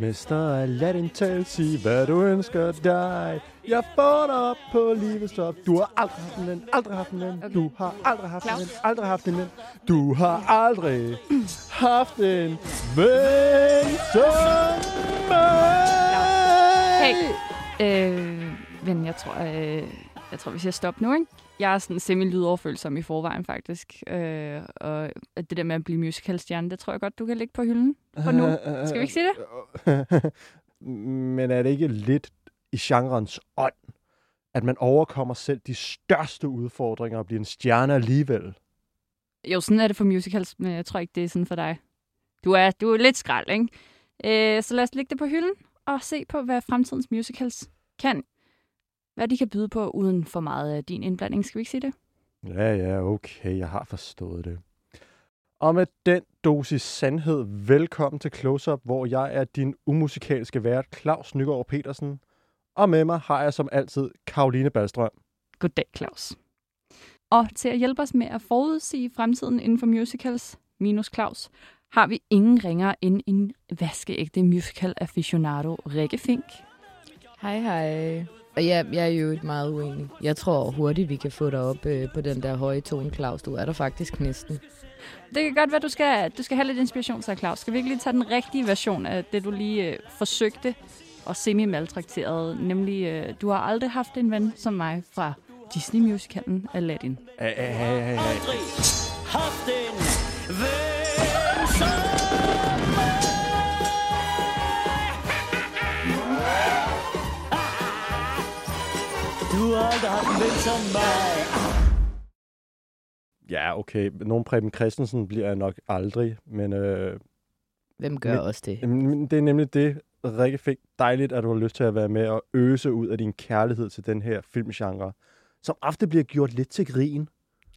Mester Aladdin, tal, sig hvad du ønsker dig. Jeg får dig op på livets top. Du har aldrig haft en aldrig haft en. Okay. Du har aldrig haft Claus. en aldrig haft en. Du har aldrig haft en ven som mig. Hey. Øh, men jeg tror, øh, jeg tror, vi siger stop nu, ikke? Jeg er sådan semi-lydoverfølsom i forvejen, faktisk. Øh, og at det der med at blive musicalstjerne, det tror jeg godt, du kan lægge på hylden for nu. Skal vi ikke sige det? Men er det ikke lidt i genrens ånd, at man overkommer selv de største udfordringer og bliver en stjerne alligevel? Jo, sådan er det for musicals, men jeg tror ikke, det er sådan for dig. Du er, du er lidt skrald, ikke? Øh, så lad os lægge det på hylden og se på, hvad fremtidens musicals kan. Hvad de kan byde på, uden for meget af din indblanding. Skal vi ikke sige det? Ja, ja, okay, jeg har forstået det. Og med den dosis sandhed, velkommen til Close Up, hvor jeg er din umusikalske vært, Claus Nygaard Petersen. Og med mig har jeg som altid Karoline Ballstrøm. Goddag, Claus. Og til at hjælpe os med at forudsige fremtiden inden for musicals, minus Claus, har vi ingen ringere end en vaskeægte musical aficionado, Rikke Fink. Hej, hej. Og jeg, jeg er jo et meget uenig. Jeg tror hurtigt, vi kan få dig op øh, på den der høje tone, Claus. Du er der faktisk næsten. Det kan godt være, du skal, du skal have lidt inspiration, så Claus. Skal vi ikke lige tage den rigtige version af det, du lige øh, forsøgte og semi-maltrakteret? Nemlig, øh, du har aldrig haft en ven som mig fra Disney-musicalen Aladdin. Aldrig haft en ven aldrig haft en ven som mig. Ja, okay. Nogen Preben Christensen bliver jeg nok aldrig, men øh, Hvem gør Men- også det? Det er nemlig det, Rikke fik. Dejligt, at du har lyst til at være med og øse ud af din kærlighed til den her filmgenre, som ofte bliver gjort lidt til grin.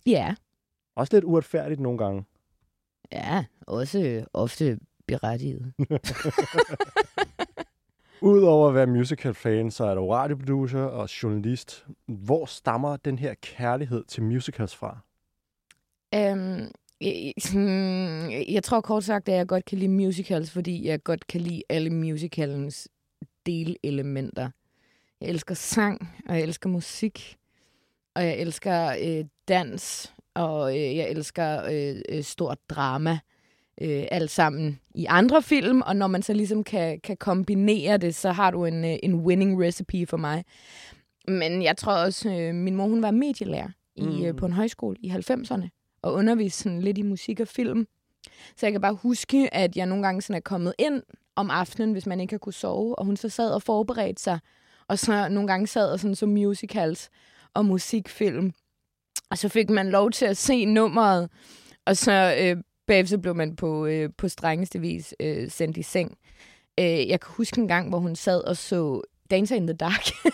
Ja. Også lidt uretfærdigt nogle gange. Ja, også ofte berettiget. Udover at være musical-fan, så er du radioproducer og journalist. Hvor stammer den her kærlighed til musicals fra? Um, jeg, jeg tror kort sagt, at jeg godt kan lide musicals, fordi jeg godt kan lide alle musicalens delelementer. Jeg elsker sang, og jeg elsker musik, og jeg elsker øh, dans, og øh, jeg elsker øh, øh, stort drama. Øh, alt sammen i andre film, og når man så ligesom kan, kan kombinere det, så har du en, øh, en winning recipe for mig. Men jeg tror også, øh, min mor hun var medielærer i, Mm. øh, på en højskole i 90'erne, og underviste sådan lidt i musik og film. Så jeg kan bare huske, at jeg nogle gange sådan er kommet ind om aftenen, hvis man ikke har kunne sove, og hun så sad og forberedte sig, og så nogle gange sad og sådan så musicals og musikfilm. Og så fik man lov til at se nummeret, og så øh, bagefter blev man på, øh, på strengeste vis øh, sendt i seng. Øh, jeg kan huske en gang, hvor hun sad og så Dancer in the Dark.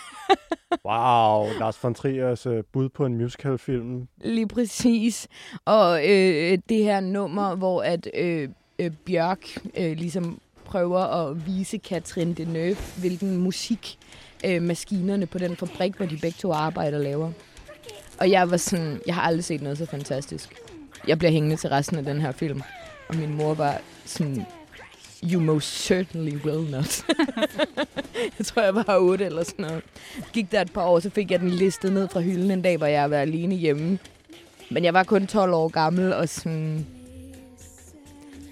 Wow, Lars von Triers uh, bud på en musicalfilm. Lige præcis. Og øh, det her nummer, hvor at øh, øh, Bjørk øh, ligesom prøver at vise Katrin Deneuve, hvilken musik øh, maskinerne på den fabrik, hvor de begge to arbejder, laver. Og jeg var sådan, jeg har aldrig set noget så fantastisk. Jeg bliver hængende til resten af den her film. Og min mor var sådan, you most certainly will not. jeg tror, jeg var otte eller sådan noget. Gik der et par år, så fik jeg den listet ned fra hylden en dag, hvor jeg var alene hjemme. Men jeg var kun 12 år gammel, og sådan...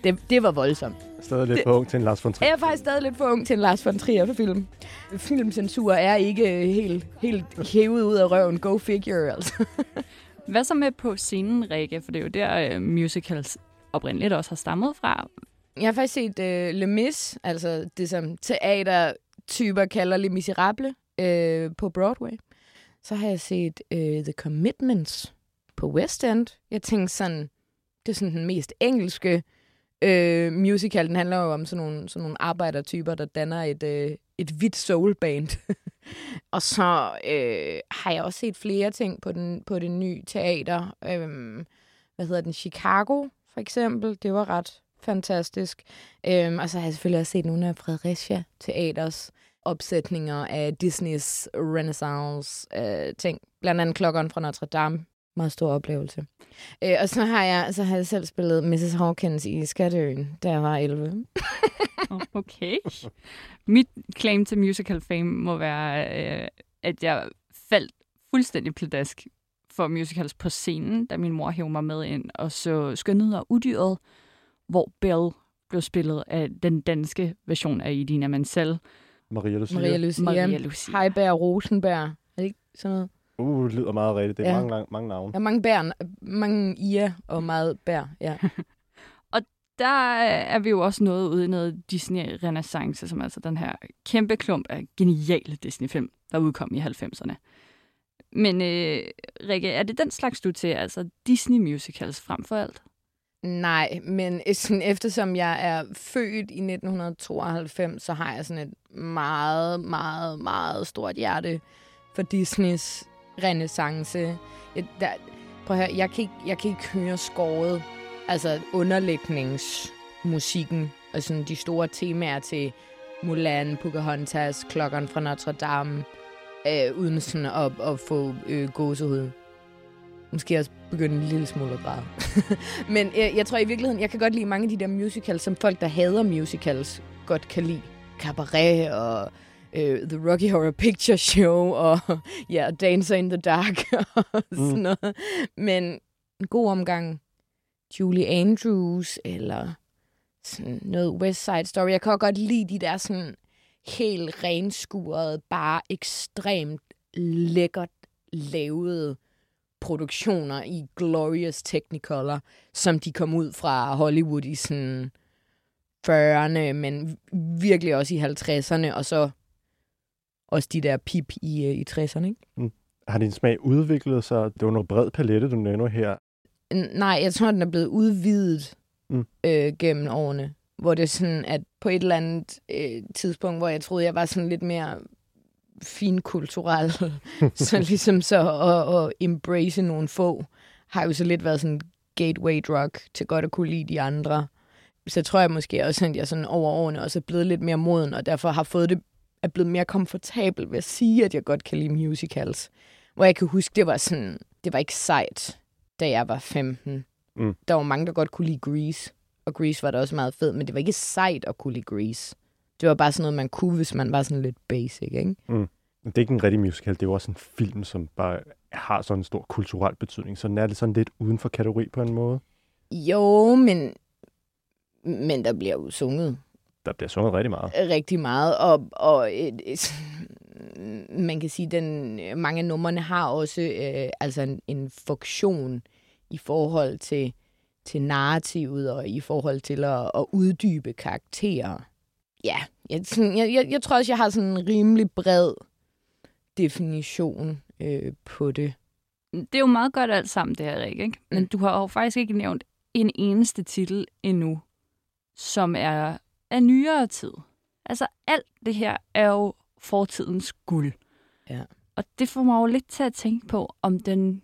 Det, det var voldsomt. Stadig lidt Det- for ung til en Lars von Trier. Jeg er faktisk stadig lidt for ung til en Lars von Trier-film. Filmcensur er ikke helt, helt hævet ud af røven. Go figure, altså. Hvad så med på scenen, Rikke? For det er jo der, uh, musicals oprindeligt også har stammet fra. Jeg har faktisk set uh, Le Mis, altså det som teatertyper kalder Les Miserable, uh, øh, på Broadway. Så har jeg set uh, The Commitments på West End. Jeg tænkte sådan, det er sådan den mest engelske uh, musical. Den handler jo om sådan nogle, sådan nogle arbejdertyper, der danner et, uh, et hvidt soulband. Og så øh, har jeg også set flere ting på, den, på det nye teater. Øhm, hvad hedder den? Chicago, for eksempel. Det var ret fantastisk. Øhm, og så har jeg selvfølgelig også set nogle af Fredericia Teaters opsætninger af Disneys Renaissance øh, ting. Blandt andet Klokkeren fra Notre Dame meget stor oplevelse. Øh, og så har, jeg, så har jeg selv spillet Mrs. Hawkins i Skatteøen, da jeg var 11. Åh, Okay. Mit claim til musical fame må være, øh, at jeg faldt fuldstændig pladask for musicals på scenen, da min mor hævde mig med ind og så Skønhed og Udyret, hvor Belle blev spillet af den danske version af Idina Menzel. Maria Lucia. Maria Lucia. Maria Lucia. Heiberg Rosenberg. Er det ikke sådan noget? Uh, det lyder meget rigtigt. Det er Ja. mange, mange, mange navne. Er mange bær, mange ia og meget bær. Ja. Der er vi jo også nået ude i noget Disney-renaissance, som er altså den her kæmpe klump af geniale Disney-film, der udkom i 90'erne. Men øh, Rikke, er det den slags, du til, altså Disney-musicals frem for alt? Nej, men sådan, eftersom jeg er født i 1992, så har jeg sådan et meget, meget, meget stort hjerte for Disneys renaissance. Jeg, der, prøv at høre, jeg kan ikke, jeg kan ikke høre skåret, altså underlægningsmusikken og sådan de store temaer til Mulan, Pocahontas, Klokkeren fra Notre Dame, øh, uden sådan at, at få øh, gåsehud. Måske også begynde en lille smule at græde. Men øh, jeg tror i virkeligheden, jeg kan godt lide mange af de der musicals, som folk, der hader musicals, godt kan lide. Cabaret og øh, The Rocky Horror Picture Show og ja, Dancer in the Dark og sådan noget. Men en god omgang Julie Andrews eller sådan noget West Side Story. Jeg kan godt lide de der sådan helt renskurede, bare ekstremt lækkert lavede produktioner i glorious technicolor, som de kom ud fra Hollywood i sådan 40'erne, men virkelig også i 50'erne, og så også de der pip i, øh, i 60'erne. Ikke? Har din smag udviklet sig? Det var noget bred palette, du nævner her. N- Nej, jeg tror, den er blevet udvidet Mm. mm. øh, gennem årene. Hvor det er sådan, at på et eller andet øh, tidspunkt, hvor jeg troede, jeg var sådan lidt mere finkulturel, så ligesom så at, at embrace nogle få, har jo så lidt været sådan gateway drug til godt at kunne lide de andre. Så tror jeg måske også, at jeg sådan over årene også er blevet lidt mere moden, og derfor har fået det, er blevet mere komfortabel ved at sige, at jeg godt kan lide musicals. Hvor jeg kan huske, det var sådan, det var ikke sejt, da jeg var 15. Mm. Der var mange, der godt kunne lide Grease, og Grease var da også meget fed, men det var ikke sejt at kunne lide Grease. Det var bare sådan noget, man kunne, hvis man var sådan lidt basic, ikke? Men Det er ikke en rigtig musical, det er jo også en film, som bare har sådan en stor kulturel betydning. Så den er det sådan lidt uden for kategori på en måde. Jo, men, men der bliver jo sunget Der bliver sunget rigtig meget. rigtig meget, og, og et, et, man kan sige, den mange af numrene har også øh, altså en, en funktion i forhold til, til narrativet og i forhold til at, at uddybe karakterer. Ja, jeg, sådan, jeg, jeg, jeg tror også, jeg har sådan en rimelig bred definition øh, på det. Det er jo meget godt alt sammen, det her, Rikke. Ikke? Men Mm. du har jo faktisk ikke nævnt en eneste titel endnu, som er af nyere tid. Altså alt det her er jo fortidens guld. Ja. Og det får mig jo lidt til at tænke på, om den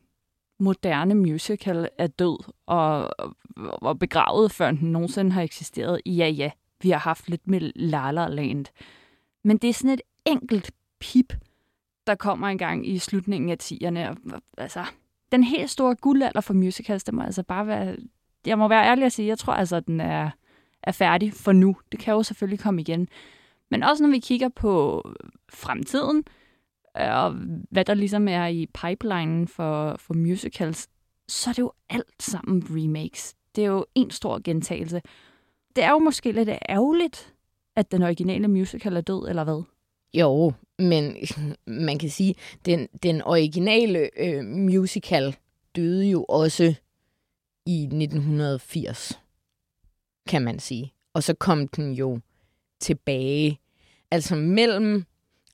moderne musical er død og, og begravet, før den nogensinde har eksisteret. Ja, ja, vi har haft lidt med La La Land. Men det er sådan et enkelt pip, der kommer engang i slutningen af 10'erne. Og, Altså, den helt store guldalder for musicals, det må altså bare være... Jeg må være ærlig at sige, jeg tror altså, at den er, er færdig for nu. Det kan jo selvfølgelig komme igen. Men også når vi kigger på fremtiden, øh, og hvad der ligesom er i pipelinen for, for musicals, så er det jo alt sammen remakes. Det er jo en stor gentagelse. Det er jo måske lidt ærgerligt, at den originale musical er død, eller hvad? Jo, men man kan sige, den, den originale øh, musical døde jo også i 1980, kan man sige. Og så kom den jo tilbage. Altså mellem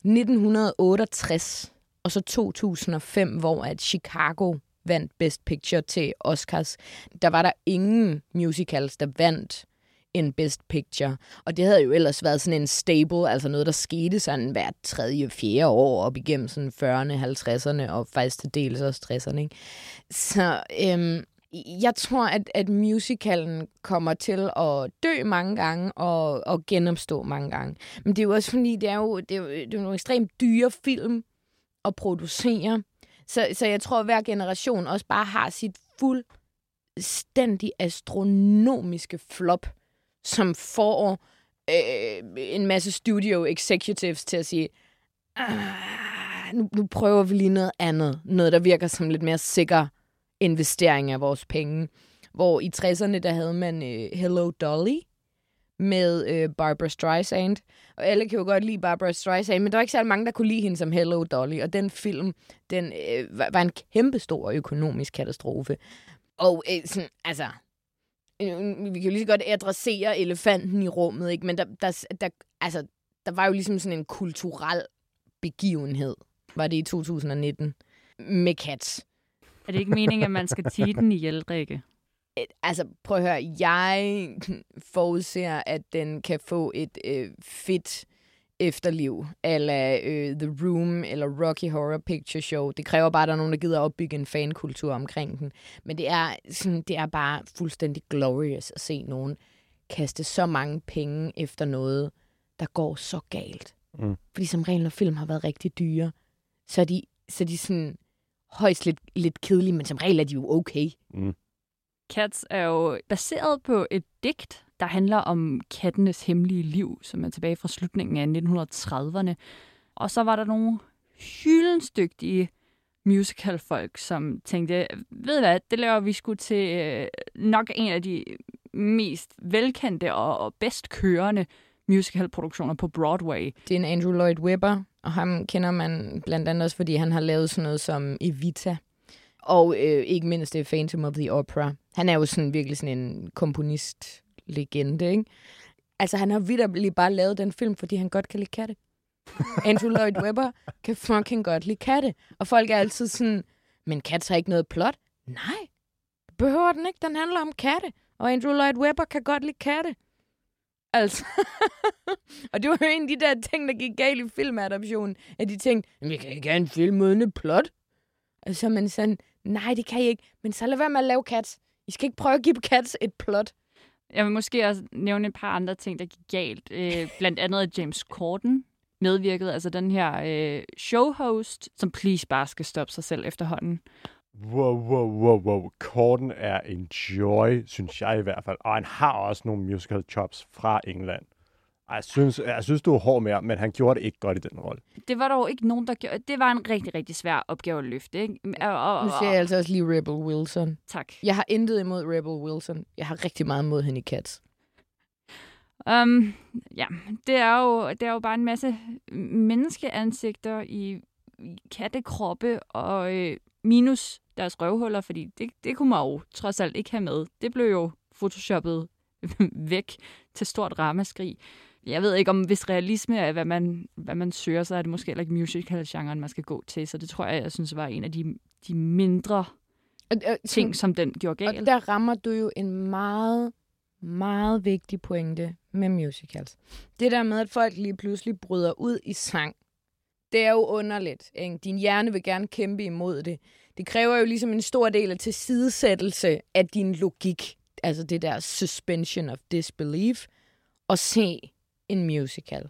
1968 og så 2005, hvor at Chicago vandt Best Picture til Oscars, der var der ingen musicals, der vandt en Best Picture. Og det havde jo ellers været sådan en stable, altså noget, der skete sådan hvert tredje, fjerde år op igennem sådan 40'erne, 50'erne og faktisk til dels også 60'erne. Ikke? Så øhm, jeg tror, at, at musicalen kommer til at dø mange gange og, og genopstå mange gange. Men det er jo også fordi, det er jo, det er jo, det er jo nogle ekstremt dyre film at producere. Så, så jeg tror, at hver generation også bare har sit fuldstændig astronomiske flop, som får øh, en masse studio executives til at sige, ah, nu, nu prøver vi lige noget andet. Noget, der virker som lidt mere sikker investering af vores penge. Hvor i 60'erne, der havde man øh, Hello Dolly med øh, Barbara Streisand. Og alle kan jo godt lide Barbara Streisand, men der var ikke særlig mange, der kunne lide hende som Hello Dolly. Og den film, den øh, var, var en kæmpestor økonomisk katastrofe. Og øh, sådan, altså, øh, vi kan jo lige så godt adressere elefanten i rummet, ikke? Men der, der, der, altså, der var jo ligesom sådan en kulturel begivenhed, var det i 2019, med Cats. Er det ikke meningen, at man skal tige den ihjel, Rikke? Øh, Altså, prøv at høre, jeg forudser, at den kan få et øh, fedt efterliv, eller øh, The Room, eller Rocky Horror Picture Show. Det kræver bare, at der er nogen, der gider opbygge en fankultur omkring den. Men det er, sådan, det er bare fuldstændig glorious at se nogen kaste så mange penge efter noget, der går så galt. Mm. Fordi som regel, når film har været rigtig dyre, så er de, så er de sådan højst lidt, lidt kedelige, men som regel er de jo okay. Mm. Cats er jo baseret på et digt, der handler om kattenes hemmelige liv, som er tilbage fra slutningen af 1930'erne. Og så var der nogle hyldens dygtige musicalfolk, som tænkte, ved I hvad, det laver vi sgu til øh, nok en af de mest velkendte og, og bedst kørende musicalproduktioner på Broadway. Det er en Andrew Lloyd Webber, og ham kender man blandt andet også, fordi han har lavet sådan noget som Evita. Og øh, ikke mindst det er Phantom of the Opera. Han er jo sådan virkelig sådan en komponist-legende, ikke? Altså, han har vidderligt bare lavet den film, fordi han godt kan lide katte. Andrew Lloyd Webber kan fucking godt lide katte. Og folk er altid sådan, men kat har ikke noget plot. Nej, behøver den ikke. Den handler om katte. Og Andrew Lloyd Webber kan godt lide katte. Altså. og det var jo en af de der ting, der gik galt i filmadoptionen. At de tænkte, "Men vi kan ikke have en film uden et plot. Og så er man sådan, nej, det kan I ikke. Men så lad være med at lave cats. I skal ikke prøve at give cats et plot. Jeg vil måske også nævne et par andre ting, der gik galt. Øh, blandt andet at James Corden medvirkede, altså den her øh, showhost, som please bare skal stoppe sig selv efterhånden. Wow, wow, wow, wow. Corden er en joy, synes jeg i hvert fald. Og han har også nogle musical chops fra England. Jeg synes, jeg synes, du er hård med ham, men han gjorde det ikke godt i den rolle. Det var dog ikke nogen, der gjorde... Det var en rigtig, rigtig svær opgave at løfte, ikke? Og, og, Nu ser jeg altså også lige Rebel Wilson. Tak. Jeg har intet imod Rebel Wilson. Jeg har rigtig meget imod hende i Cats. Um, ja, det er, jo, det er jo bare en masse menneskeansigter i, i kattekroppe, og øh, minus deres røvhuller, fordi det, det kunne man jo trods alt ikke have med. Det blev jo photoshoppet væk til stort ramaskrig. Jeg ved ikke, om hvis realisme er, hvad man, hvad man søger, så er det måske heller ikke musical-genren, man skal gå til. Så det tror jeg, jeg synes var en af de, de mindre Og, og, ting, som den gjorde Og galt. der rammer du jo en meget, meget vigtig pointe med musicals. Det der med, at folk lige pludselig bryder ud i sang, det er jo underligt. Ikke? Din hjerne vil gerne kæmpe imod det. Det kræver jo ligesom en stor del af tilsidesættelse af din logik. Altså det der suspension of disbelief. Og se en musical.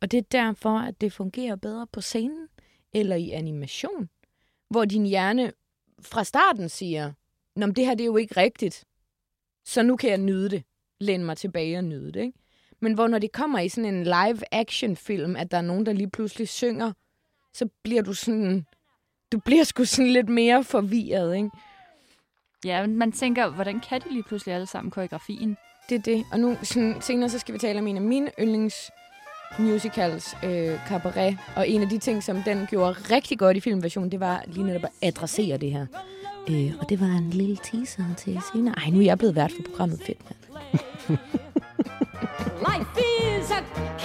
Og det er derfor, at det fungerer bedre på scenen eller i animation. Hvor din hjerne fra starten siger, Nå, men det her det er jo ikke rigtigt. Så nu kan jeg nyde det. Læn mig tilbage og nyde det. Ikke? Men hvor når det kommer i sådan en live-action-film, at der er nogen, der lige pludselig synger, så bliver du sådan... Du bliver sgu sådan lidt mere forvirret, ikke? Ja, man tænker, hvordan kan de lige pludselig alle sammen koreografien? Det er det. Og nu sådan, senere så skal vi tale om en af mine yndlings musicals, øh, Cabaret. Og en af de ting, som den gjorde rigtig godt i filmversionen, det var lige netop at adressere det her. Øh, og det var en lille teaser til senere. Ej, nu er jeg blevet vært for programmet. Fedt, mand. Life is a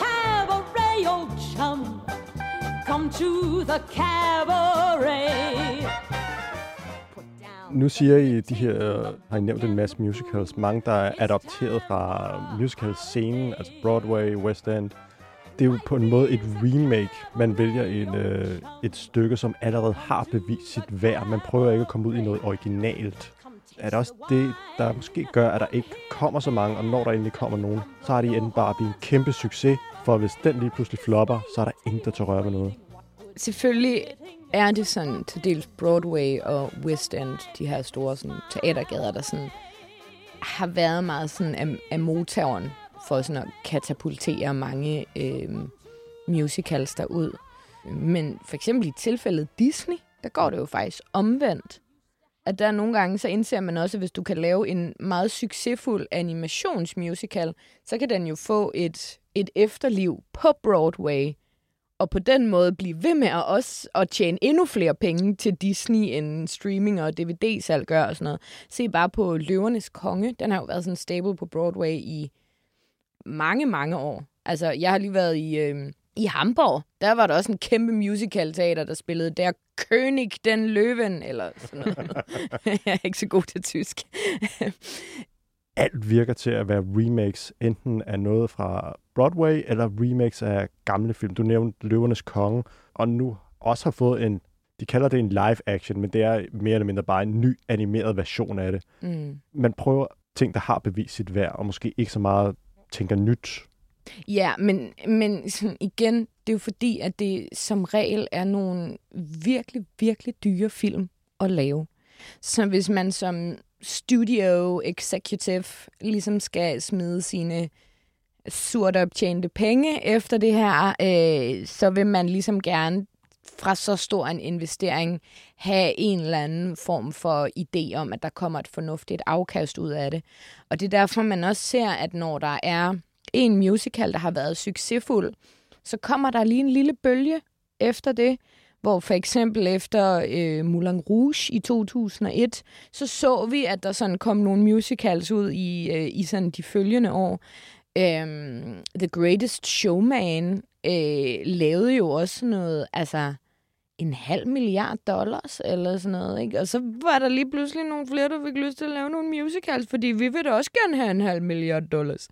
Come to the cabaret. Nu siger I, de her, har I nævnt en masse musicals. Mange, der er adopteret fra musicalscenen, altså Broadway, West End. Det er jo på en måde et remake. Man vælger en, øh, et stykke, som allerede har bevist sit værd. Man prøver ikke at komme ud i noget originalt. Er det også det, der måske gør, at der ikke kommer så mange, og når der endelig kommer nogen, så har de enten bare blivet en kæmpe succes, for hvis den lige pludselig flopper, så er der ingen, der tør røre med noget selvfølgelig er det sådan til dels Broadway og West End, de her store sådan, teatergader, der sådan har været meget sådan af, af motoren for sådan at katapultere mange øh, musicals derud. Men for eksempel i tilfældet Disney, der går det jo faktisk omvendt. At der nogle gange, så indser man også, at hvis du kan lave en meget succesfuld animationsmusical, så kan den jo få et, et efterliv på Broadway, og på den måde blive ved med at også at tjene endnu flere penge til Disney, end streaming og DVD-salg gør og sådan noget. Se bare på Løvernes Konge. Den har jo været sådan stable på Broadway i mange, mange år. Altså, jeg har lige været i, øh, i Hamburg. Der var der også en kæmpe musical-teater, der spillede der König den Løven, eller sådan noget. jeg er ikke så god til tysk. Alt virker til at være remakes, enten af noget fra Broadway, eller remakes af gamle film. Du nævnte Løvernes Konge, og nu også har fået en, de kalder det en live action, men det er mere eller mindre bare en ny animeret version af det. mm. Man prøver ting, der har bevist sit værd, og måske ikke så meget tænker nyt. Ja, men, men sådan igen, det er jo fordi, at det som regel er nogle virkelig, virkelig dyre film at lave. Så hvis man som studio executive ligesom skal smide sine surt optjente penge efter det her, øh, så vil man ligesom gerne fra så stor en investering have en eller anden form for idé om, at der kommer et fornuftigt afkast ud af det. Og det er derfor, man også ser, at når der er en musical, der har været succesfuld, så kommer der lige en lille bølge efter det, hvor for eksempel efter øh, Moulin Rouge i 2001, så så vi, at der sådan kom nogle musicals ud i, øh, i sådan de følgende år. Øhm, The Greatest Showman øh, lavede jo også noget, altså en halv milliard dollars eller sådan noget, ikke? Og så var der lige pludselig nogle flere, der fik lyst til at lave nogle musicals, fordi vi vil da også gerne have en halv milliard dollars.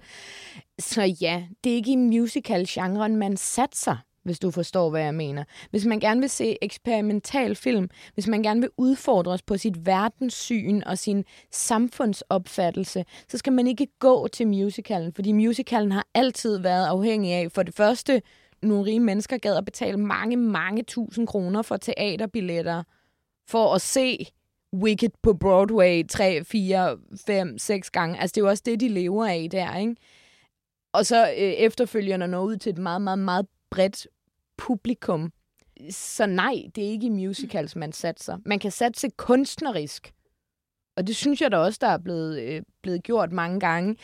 Så ja, det er ikke i musical-genren, man satser, hvis du forstår, hvad jeg mener. Hvis man gerne vil se eksperimental film, hvis man gerne vil udfordres på sit verdenssyn og sin samfundsopfattelse, så skal man ikke gå til musicalen, fordi musicalen har altid været afhængig af, for det første, nogle rige mennesker gad at betale mange, mange tusind kroner for teaterbilletter for at se Wicked på Broadway 3, 4, 5, 6 gange. Altså, det er jo også det, de lever af der, ikke? Og så øh, efterfølgende nå ud til et meget, meget, meget bredt publikum. Så nej, det er ikke i musicals, man satser. Man kan satse kunstnerisk. Og det synes jeg da også, der er blevet, øh, blevet gjort mange gange.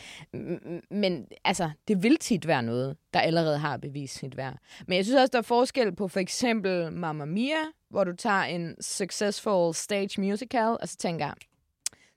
Men altså, det vil tit være noget, der allerede har bevist sit værd. Men jeg synes også, der er forskel på for eksempel Mamma Mia, hvor du tager en successful stage musical, og så tænker,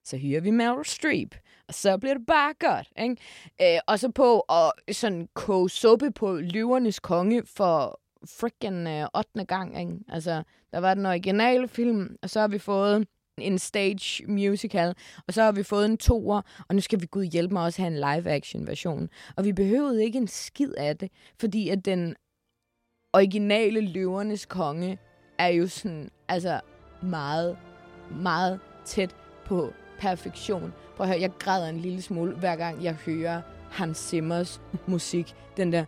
så hyrer vi Meryl Streep, så bliver det bare godt. Ikke? Øh, og så på at sådan koge suppe på løvernes konge for freaking øh, 8. gang. Ikke? Altså, der var den originale film, og så har vi fået en stage musical, og så har vi fået en toer, og nu skal vi gud hjælpe mig også have en live-action version. Og vi behøvede ikke en skid af det, fordi at den originale løvernes konge er jo sådan, altså meget, meget tæt på perfektion. Prøv at høre, jeg græder en lille smule, hver gang jeg hører Hans Zimmers musik. Den der...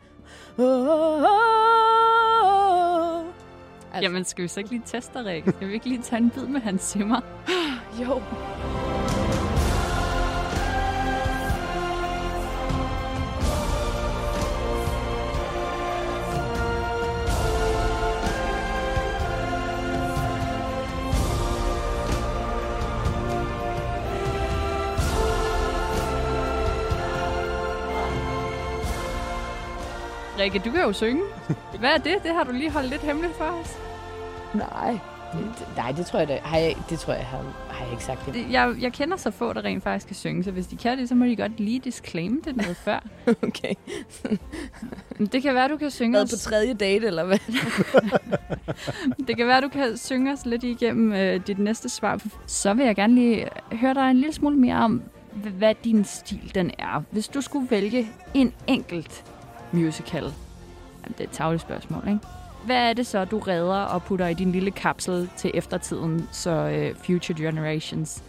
Altså, Jamen, skal vi så ikke lige teste Rikke? Skal vi ikke lige tage en bid med hans simmer? jo. Rikke, du kan jo synge. Hvad er det? Det har du lige holdt lidt hemmeligt for os. Nej. Det, nej, det tror jeg, det, har jeg, det tror jeg, har, har jeg ikke sagt det. Jeg, jeg kender så få, der rent faktisk kan synge, så hvis de kan det, så må de godt lige disclaim det noget før. Okay. Det kan være, du kan synge Været på os, tredje date, eller hvad? det kan være, du kan synge os lidt igennem øh, dit næste svar. Så vil jeg gerne lige høre dig en lille smule mere om, hvad din stil den er. Hvis du skulle vælge en enkelt musical. Jamen, det er et tavligt spørgsmål, ikke? Hvad er det så, du redder og putter i din lille kapsel til eftertiden, så øh, future generations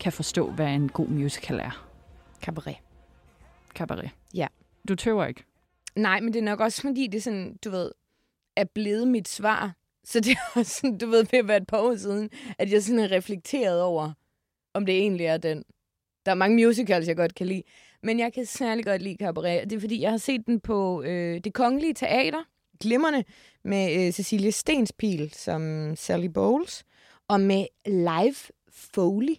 kan forstå, hvad en god musical er? Cabaret. Cabaret. Ja. Du tøver ikke. Nej, men det er nok også, fordi det sådan, du ved, er blevet mit svar Så det var sådan, du ved, ved at være et par år siden, at jeg sådan har reflekteret over, om det egentlig er den. Der er mange musicals, jeg godt kan lide. Men jeg kan særlig godt lide Cabaret. Det er fordi, jeg har set den på øh, Det Kongelige Teater, glimrende, med øh, Cecilie Stenspil som Sally Bowles, og med live Foley.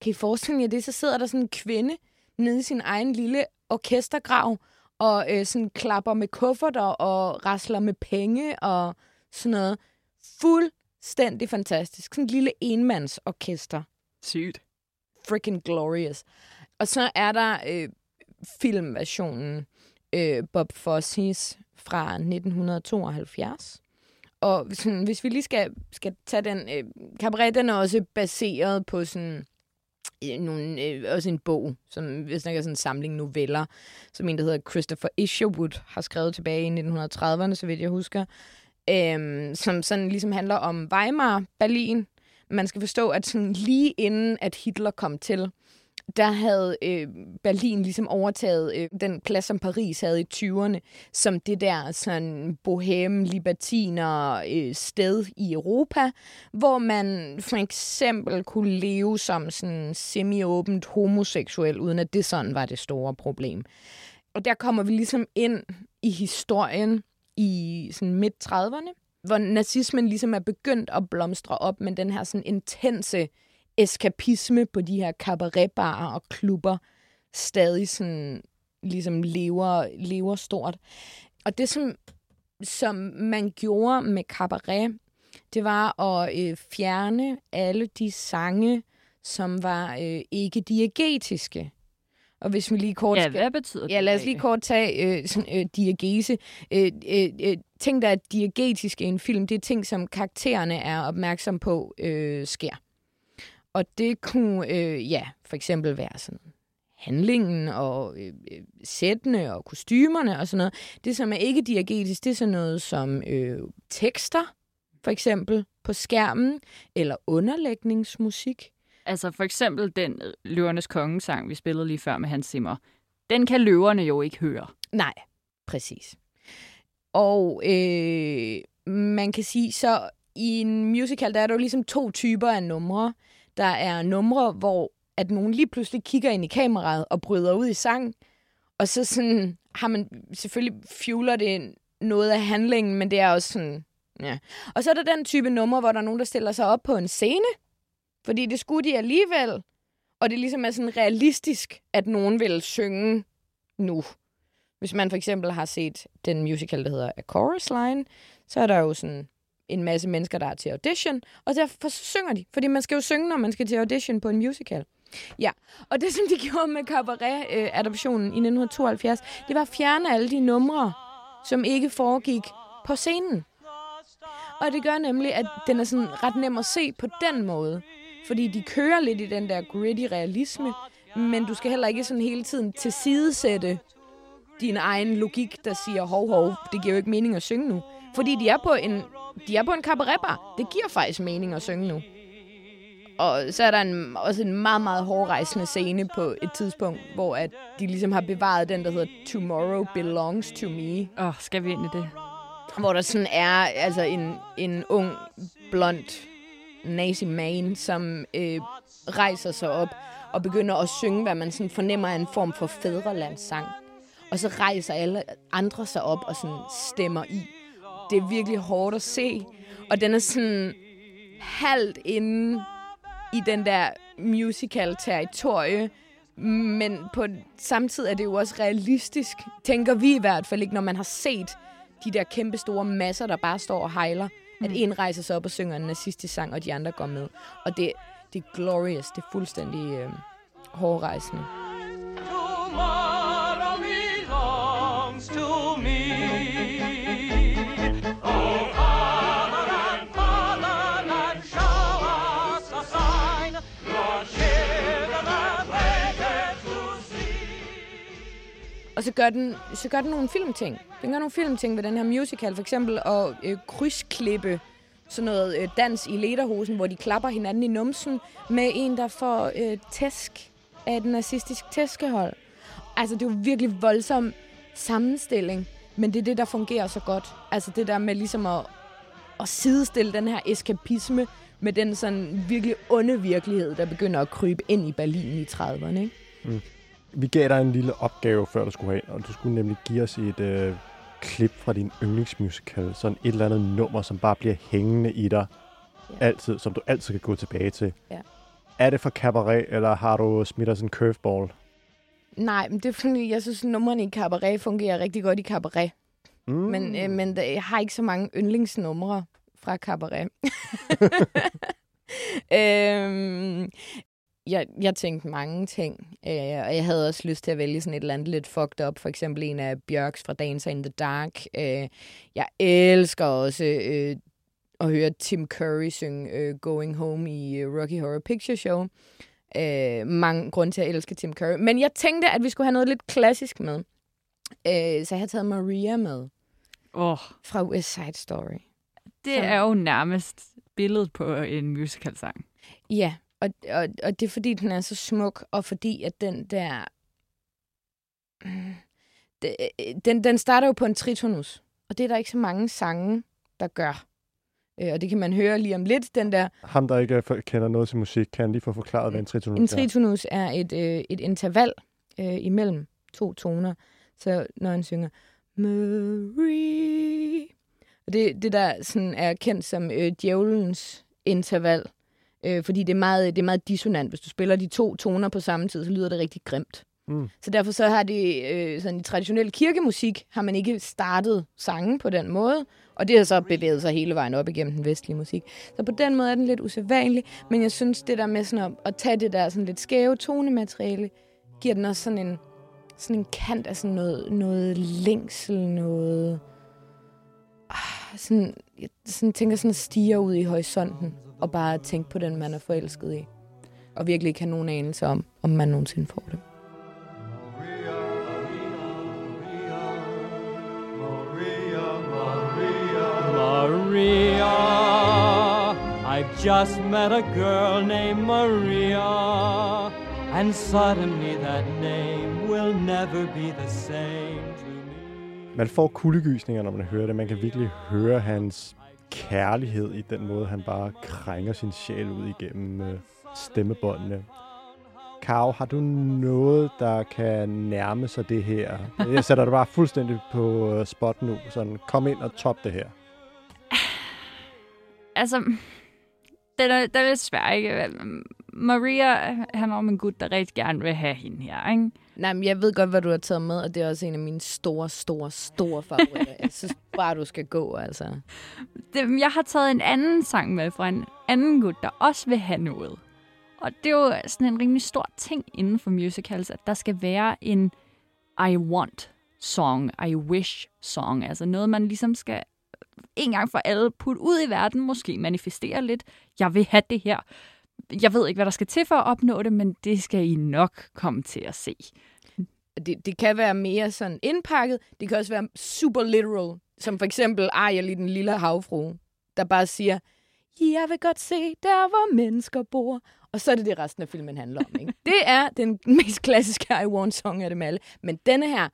Kan I forestille jer det? Så sidder der sådan en kvinde nede i sin egen lille orkestergrav, og øh, sådan klapper med kufferter og rasler med penge og sådan noget. Fuldstændig fantastisk. Sådan en lille enmandsorkester. Sygt. Freaking glorious. Og så er der øh, filmversionen øh, Bob Fosse's fra 1972. Og sådan, hvis vi lige skal, skal tage den... Øh, Cabaret, den er også baseret på sådan øh, nogle, øh, også en bog, som vi snakker sådan en samling noveller, som en, der hedder Christopher Isherwood, har skrevet tilbage i 1930'erne, så vidt jeg husker, øh, som sådan ligesom handler om Weimar, Berlin. Man skal forstå, at sådan lige inden, at Hitler kom til, der havde øh, Berlin ligesom overtaget øh, den plads, som Paris havde i 20'erne, som det der sådan bohem, libertiner øh, sted i Europa, hvor man for eksempel kunne leve som sådan semi-åbent homoseksuel, uden at det sådan var det store problem. Og der kommer vi ligesom ind i historien i sådan midt-30'erne, hvor nazismen ligesom er begyndt at blomstre op med den her sådan intense eskapisme på de her cabaretbarer og klubber stadig sådan ligesom lever, lever stort. Og det, som, som man gjorde med cabaret, det var at øh, fjerne alle de sange, som var øh, ikke diegetiske. Og hvis vi lige kort Ja, skal... hvad betyder det? Ja, lad os lige kort tage øh, sådan, øh, diagese. Øh, øh, øh, ting, der er diegetiske i en film, det er ting, som karaktererne er opmærksom på øh, sker. Og det kunne, øh, ja, for eksempel være sådan handlingen og øh, øh, sættene og kostymerne og sådan noget. Det, som er ikke diagetisk, det er sådan noget som øh, tekster, for eksempel, på skærmen, eller underlægningsmusik. Altså for eksempel den øh, Løvernes Kongesang, vi spillede lige før med Hans Zimmer. Den kan løverne jo ikke høre. Nej, præcis. Og øh, man kan sige, så i en musical, der er der jo ligesom to typer af numre. Der er numre, hvor at nogen lige pludselig kigger ind i kameraet og bryder ud i sang. Og så sådan har man selvfølgelig fueler det noget af handlingen, men det er også sådan, ja. Og så er der den type numre, hvor der er nogen, der stiller sig op på en scene, fordi det skulle de alligevel. Og det ligesom er sådan realistisk, at nogen vil synge nu. Hvis man for eksempel har set den musical, der hedder A Chorus Line, så er der jo sådan en masse mennesker, der er til audition, og derfor så synger de, fordi man skal jo synge, når man skal til audition på en musical. Ja, og det som de gjorde med Cabaret-adoptionen i 1972, det var at fjerne alle de numre, som ikke foregik på scenen. Og det gør nemlig, at den er sådan ret nem at se på den måde. Fordi de kører lidt i den der gritty realisme, men du skal heller ikke sådan hele tiden tilsidesætte din egen logik, der siger, hov, hov, det giver jo ikke mening at synge nu. Fordi de er på en, de er på en cabaretbar. Det giver faktisk mening at synge nu. Og så er der en, også en meget, meget hårdrejsende scene på et tidspunkt, hvor at de ligesom har bevaret den, der hedder Tomorrow Belongs to Me. Åh, oh, skal vi ind i det? Hvor der sådan er altså en, en ung, blond nazi man, som øh, rejser sig op og begynder at synge, hvad man sådan fornemmer er en form for fædrelandssang. Og så rejser alle andre sig op og sådan stemmer i. Det er virkelig hårdt at se. Og den er sådan halvt inde i den der musical-territorie, men på samtidig er det jo også realistisk, tænker vi i hvert fald ikke, når man har set de der kæmpe store masser, der bare står og hejler, mm. at en rejser sig op og synger en nazistisk sang, og de andre går med. Og det, det er glorious, det er fuldstændig øh, hårdrejsende. Tomorrow Og så gør, den, så gør den nogle filmting. Den gør nogle filmting ved den her musical. For eksempel at øh, krydsklippe sådan noget øh, dans i lederhosen, hvor de klapper hinanden i numsen med en, der får øh, tæsk af et nazistisk tæskehold. Altså, det er jo virkelig voldsom sammenstilling, men det er det, der fungerer så godt. Altså, det der med ligesom at, at sidestille den her eskapisme med den sådan virkelig onde virkelighed, der begynder at krybe ind i Berlin i 30'erne. Ikke? Mm. Vi gav dig en lille opgave, før du skulle have, og du skulle nemlig give os et øh, klip fra din yndlingsmusical. Sådan et eller andet nummer, som bare bliver hængende i dig Ja. altid, som du altid kan gå tilbage til. Ja. Er det for cabaret, eller har du smidt os en curveball? Nej, men det er fordi, jeg synes, at numrene i cabaret fungerer rigtig godt i cabaret. Mm. Men, øh, men der, jeg har ikke så mange yndlingsnumre fra cabaret. øhm, jeg, jeg tænkte mange ting, øh, og jeg havde også lyst til at vælge sådan et eller andet lidt fucked up. For eksempel en af Bjørks fra Dancer in the Dark. Øh, jeg elsker også øh, at høre Tim Curry synge øh, Going Home i øh, Rocky Horror Picture Show. Øh, mange grunde til at elske Tim Curry. Men jeg tænkte, at vi skulle have noget lidt klassisk med. Øh, så jeg har taget Maria med oh, fra West Side Story. det Som- er jo nærmest billedet på en musicalsang. Ja, og, og, og det er fordi, den er så smuk, og fordi, at den der... Det- Den, den starter jo på en tritonus, og det er der ikke så mange sange, der gør. Øh, Og det kan man høre lige om lidt, den der... Ham, der ikke øh, kender noget til musik, kan lige få forklaret, hvad en tritonus En er. tritonus er et, øh, et interval øh, imellem to toner. Så når han synger Marie... Og det, det der sådan er kendt som øh, djævelens interval. Øh, fordi det er, meget, det er meget dissonant. Hvis du spiller de to toner på samme tid, så lyder det rigtig grimt. Mm. Så derfor så har det øh, sådan i traditionel kirkemusik, har man ikke startet sangen på den måde. Og det har så bevæget sig hele vejen op igennem den vestlige musik. Så på den måde er den lidt usædvanlig. Men jeg synes, det der med sådan at, at tage det der sådan lidt skæve tonemateriale, giver den også sådan en, sådan en kant af sådan noget, noget længsel, noget... Ah, sådan, jeg sådan, tænker sådan at stige ud i horisonten, og bare tænke på den, man er forelsket i. Og virkelig ikke have nogen anelse om, om man nogensinde får det. Maria, I've just met a girl named Maria, and suddenly that name will never be the same to me. Man får kuldegysninger, når man hører det. Man kan virkelig høre hans kærlighed i den måde, han bare krænger sin sjæl ud igennem øh, stemmebåndene. Kav, har du noget, der kan nærme sig det her? Jeg sætter dig bare fuldstændig på øh, spot nu. Sådan, kom ind og top det her. Altså, den er, den er lidt svær, ikke? Maria handler om en gut, der rigtig gerne vil have hende her, ikke? Nej, men jeg ved godt, hvad du har taget med, og det er også en af mine store, store, store favoritter. jeg synes bare, du skal gå, altså. Det, jeg har taget en anden sang med fra en anden gut, der også vil have noget. Og det er jo sådan en rimelig stor ting inden for musicals, at der skal være en I want song, I wish song. Altså noget, man ligesom skal en gang for alle putte ud i verden, måske manifestere lidt. Jeg vil have det her. Jeg ved ikke, hvad der skal til for at opnå det, men det skal I nok komme til at se. Det, det kan være mere sådan indpakket. Det kan også være super literal. Som for eksempel Ariel i Den Lille Havfru, der bare siger, jeg vil godt se der, hvor mennesker bor. Og så er det det, resten af filmen handler om. Ikke? det er den mest klassiske I Want Song af dem alle. Men denne her,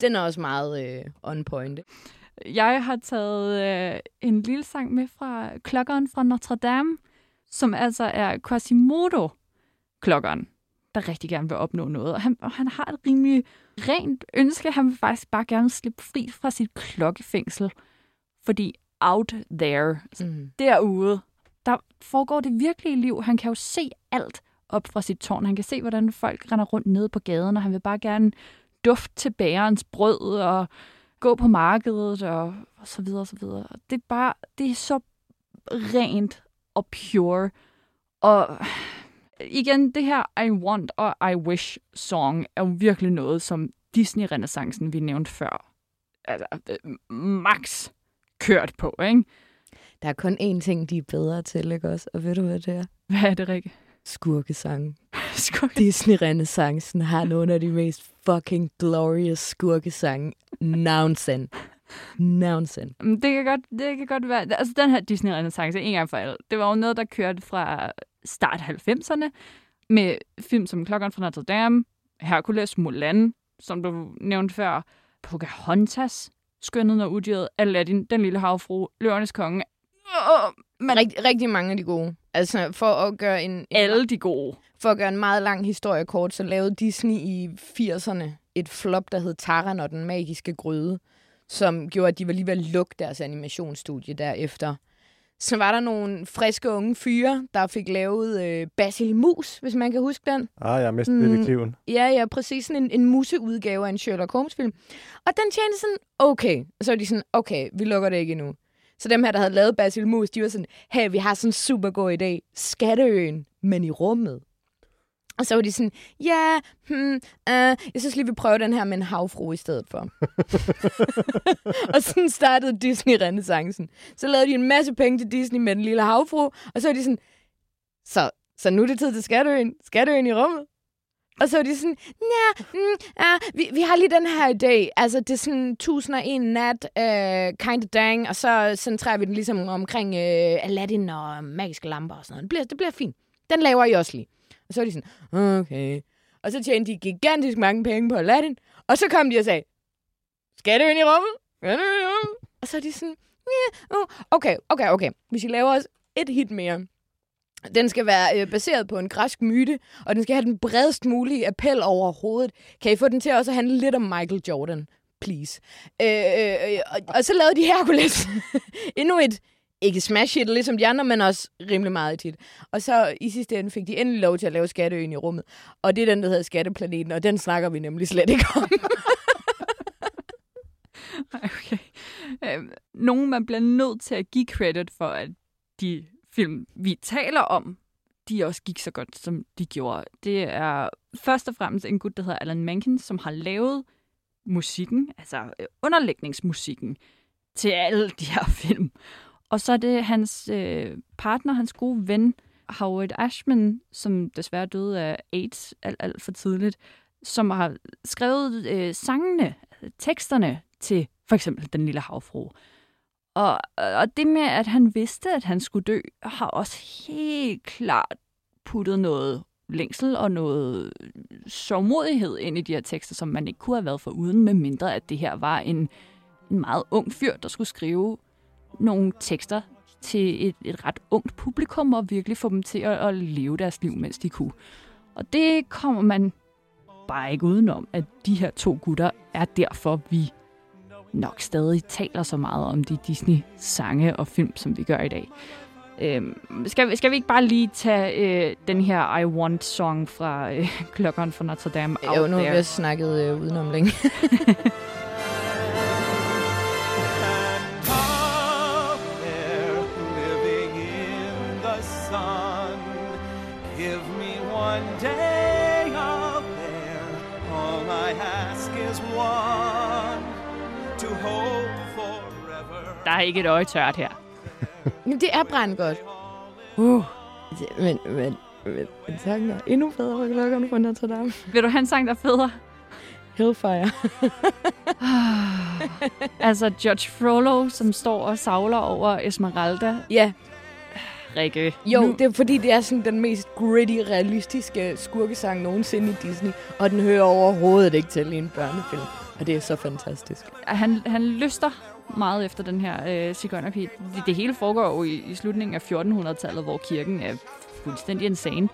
den er også meget øh, on point. Jeg har taget øh, en lille sang med fra klokkeren fra Notre Dame, som altså er Quasimodo-klokkeren, der rigtig gerne vil opnå noget. Og han, og han har et rimelig rent ønske. Han vil faktisk bare gerne slippe fri fra sit klokkefængsel. Fordi out there, Mm. derude, der foregår det virkelige liv. Han kan jo se alt op fra sit tårn. Han kan se, hvordan folk render rundt nede på gaden, og han vil bare gerne dufte til bærens brød og gå på markedet og, og så videre og så videre. Det er bare, det er så rent og pure. Og igen, det her I Want og I Wish song er jo virkelig noget, som Disney-renaissancen, vi nævnte før, altså, øh, max kørt på, ikke? Der er kun én ting, de er bedre til, ikke også? Og ved du, hvad det er? Hvad er det, Rikke? Skurkesange. Skurke. Disney-renaissancen har nogle af de mest fucking glorious skurkesange nogensinde. Nogensinde. Mm, Det kan godt, det kan godt være. Altså, den her Disney Renaissance, en gang for alle, det var jo noget, der kørte fra start 90'erne med film som Klokken fra Notre Dame, Hercules, Mulan, som du nævnte før, Pocahontas, Skønheden og Udyret, Aladdin, Den Lille Havfru, Løvernes Konge. Åh, men Rigt, rigtig mange af de gode. Altså, for at gøre en, en alle de gode. For at gøre en meget lang historie kort, så lavede Disney i 80'erne et flop, der hed Taran og den magiske gryde, som gjorde, at de var lige ved at lukke deres animationsstudie derefter. Så var der nogle friske unge fyre, der fik lavet øh, Basil Mus, hvis man kan huske den. Ah, jeg er mest Mm. detektiven. Ja, ja, præcis sådan en, en museudgave af en Sherlock Holmes-film. Og den tjente sådan, okay. Og så var de sådan, okay, vi lukker det ikke endnu. Så dem her, der havde lavet Basil Mus, de var sådan, hey, vi har sådan en super god idé. Skatteøen, men i rummet. Og så var de sådan, ja, hmm, uh, jeg synes lige, vi prøver den her med en havfru i stedet for. og sådan startede Disney renaissancen. Så lavede de en masse penge til Disney med den lille havfru, og så var de sådan, så, så nu er det tid til Skatteøen. Skatteøen i rummet. Og så var de sådan, ja, mm, ja vi, vi har lige den her idé. Altså, det er sådan 1001 nat, uh, kind of dang, og så centrerer vi den ligesom omkring uh, Aladdin og magiske lamper og sådan noget. Det bliver, det bliver fint. Den laver I også lige. Og så var de sådan, okay. Og så tjente de gigantisk mange penge på Aladdin. Og så kom de og sagde, Skatteøen i rummet? Skatteøen i rummet? Og så er de sådan, yeah, uh. okay, okay, okay. Hvis I laver os et hit mere, den skal være øh, baseret på en græsk myte, og den skal have den bredest mulige appel overhovedet. Kan I få den til også at handle lidt om Michael Jordan? Please. Øh, øh, øh, og, og så lavede de Hercules. Endnu et, ikke smash it, ligesom de andre, men også rimelig meget tit. Og så i sidste ende fik de endelig lov til at lave Skatteøen i rummet. Og det er den, der hedder Skatteplaneten, og den snakker vi nemlig slet ikke om. Okay. Øhm, nogen, man bliver nødt til at give credit for, at de film, vi taler om, de også gik så godt, som de gjorde. Det er først og fremmest en gut, der hedder Alan Menken, som har lavet musikken, altså øh, underlægningsmusikken, til alle de her film. Og så er det hans øh, partner, hans gode ven, Howard Ashman, som desværre døde af AIDS alt, alt for tidligt, som har skrevet øh, sangene, teksterne til for eksempel Den Lille Havfru. Og, og det med, at han vidste, at han skulle dø, har også helt klart puttet noget længsel og noget sørgmodighed ind i de her tekster, som man ikke kunne have været for uden, med mindre at det her var en, en meget ung fyr, der skulle skrive nogle tekster til et, et ret ungt publikum og virkelig få dem til at, at leve deres liv, mens de kunne. Og det kommer man bare ikke udenom, at de her to gutter er derfor, vi nok stadig taler så meget om de Disney-sange og film, som vi gør i dag. Øhm, skal, vi, skal vi ikke bare lige tage øh, den her I Want-song fra øh, Klokkeren fra Notre Dame Jo, nu har vi snakket øh, udenom længe. Der er ikke et øje tørt her. Men det er brændt godt. Uh. Men, men, men, men sangen er endnu bedre fra klokkerne fra Notre Dame. Vil du have en sang, der er federe? Hellfire. altså Judge Frollo, som står og savler over Esmeralda. ja, Rikke. jo, nu, det er fordi, det er sådan den mest gritty, realistiske skurkesang nogensinde i Disney. Og den hører overhovedet ikke til i en børnefilm. Og det er så fantastisk. han, han lyster meget efter den her øh, cigøjnerpige. Det, det hele foregår jo i, i slutningen af 1400-tallet, hvor kirken er fuldstændig insane.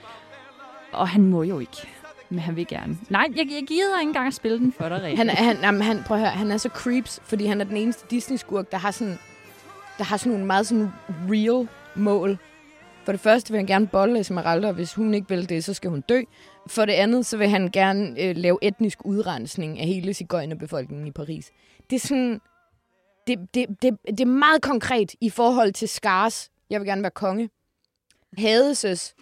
Og han må jo ikke. Men han vil gerne. Nej, jeg, jeg gider ikke engang at spille den for dig, Rikke. Han, han, jamen, han, prøv at høre, han er så creeps, fordi han er den eneste Disney-skurk, der har sådan, der har sådan nogle meget sådan real mål. For det første vil han gerne bolle Esmeralda, og hvis hun ikke vil det, så skal hun dø. For det andet, så vil han gerne øh, lave etnisk udrensning af hele cigøjnerbefolkningen i Paris. Det er sådan... Det, det, det, det er meget konkret i forhold til Skars. Jeg vil gerne være konge. Hadeses.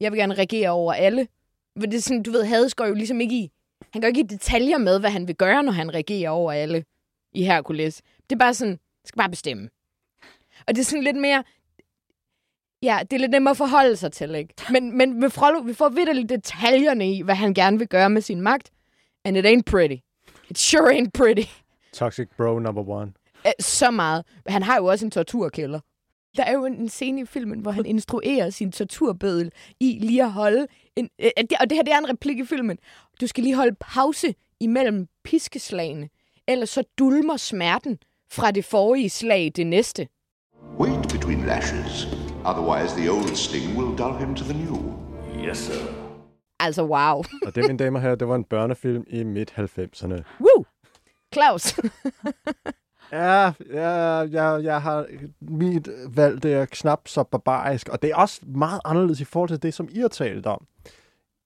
Jeg vil gerne regere over alle. Men det er sådan, du ved, Hades går jo ligesom ikke i han går ikke i detaljer med, hvad han vil gøre, når han regerer over alle i Hercules. Det er bare sådan, skal bare bestemme. Og det er sådan lidt mere... Ja, det er lidt nemmere at forholde sig til, ikke? Men, men med Frollo, vi får vidderligt detaljerne i, hvad han gerne vil gøre med sin magt. And it ain't pretty. It sure ain't pretty. Toxic bro number one. Øh, Så meget. Han har jo også en torturkælder. Der er jo en en scene i filmen, hvor han instruerer sin torturbødel i lige at holde... En, øh, og det her det er en replik i filmen. Du skal lige holde pause imellem piskeslagene. ellers så dulmer smerten fra det forrige slag det næste. Wait between lashes, otherwise the old sting will dull him to the new. Yes, sir. Altså, wow. Og det, mine damer herrer, det var en børnefilm i midt-90'erne. Woo! Claus. Ja, ja, jeg, jeg har mit valg, det er knap så barbarisk, og det er også meget anderledes i forhold til det, som I har talt om.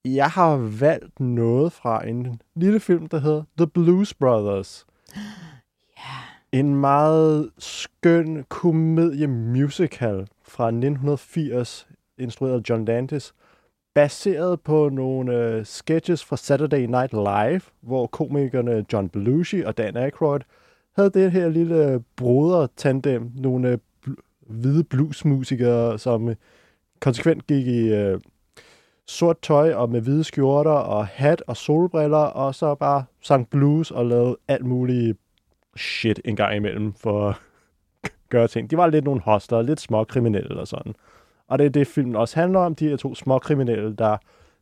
Jeg har valgt noget fra en lille film, der hedder The Blues Brothers. En meget skøn komedie-musical fra 1980, instrueret af John Landis, baseret på nogle øh, sketches fra Saturday Night Live, hvor komikerne John Belushi og Dan Aykroyd havde det her lille broder-tandem, nogle øh, bl- hvide bluesmusikere, som øh, konsekvent gik i øh, sort tøj og med hvide skjorter og hat og solbriller, og så bare sang blues og lavede alt muligt shit en gang imellem for at gøre ting. De var lidt nogle hoster, lidt småkriminelle og sådan. Og det er det, filmen også handler om, de her to småkriminelle, der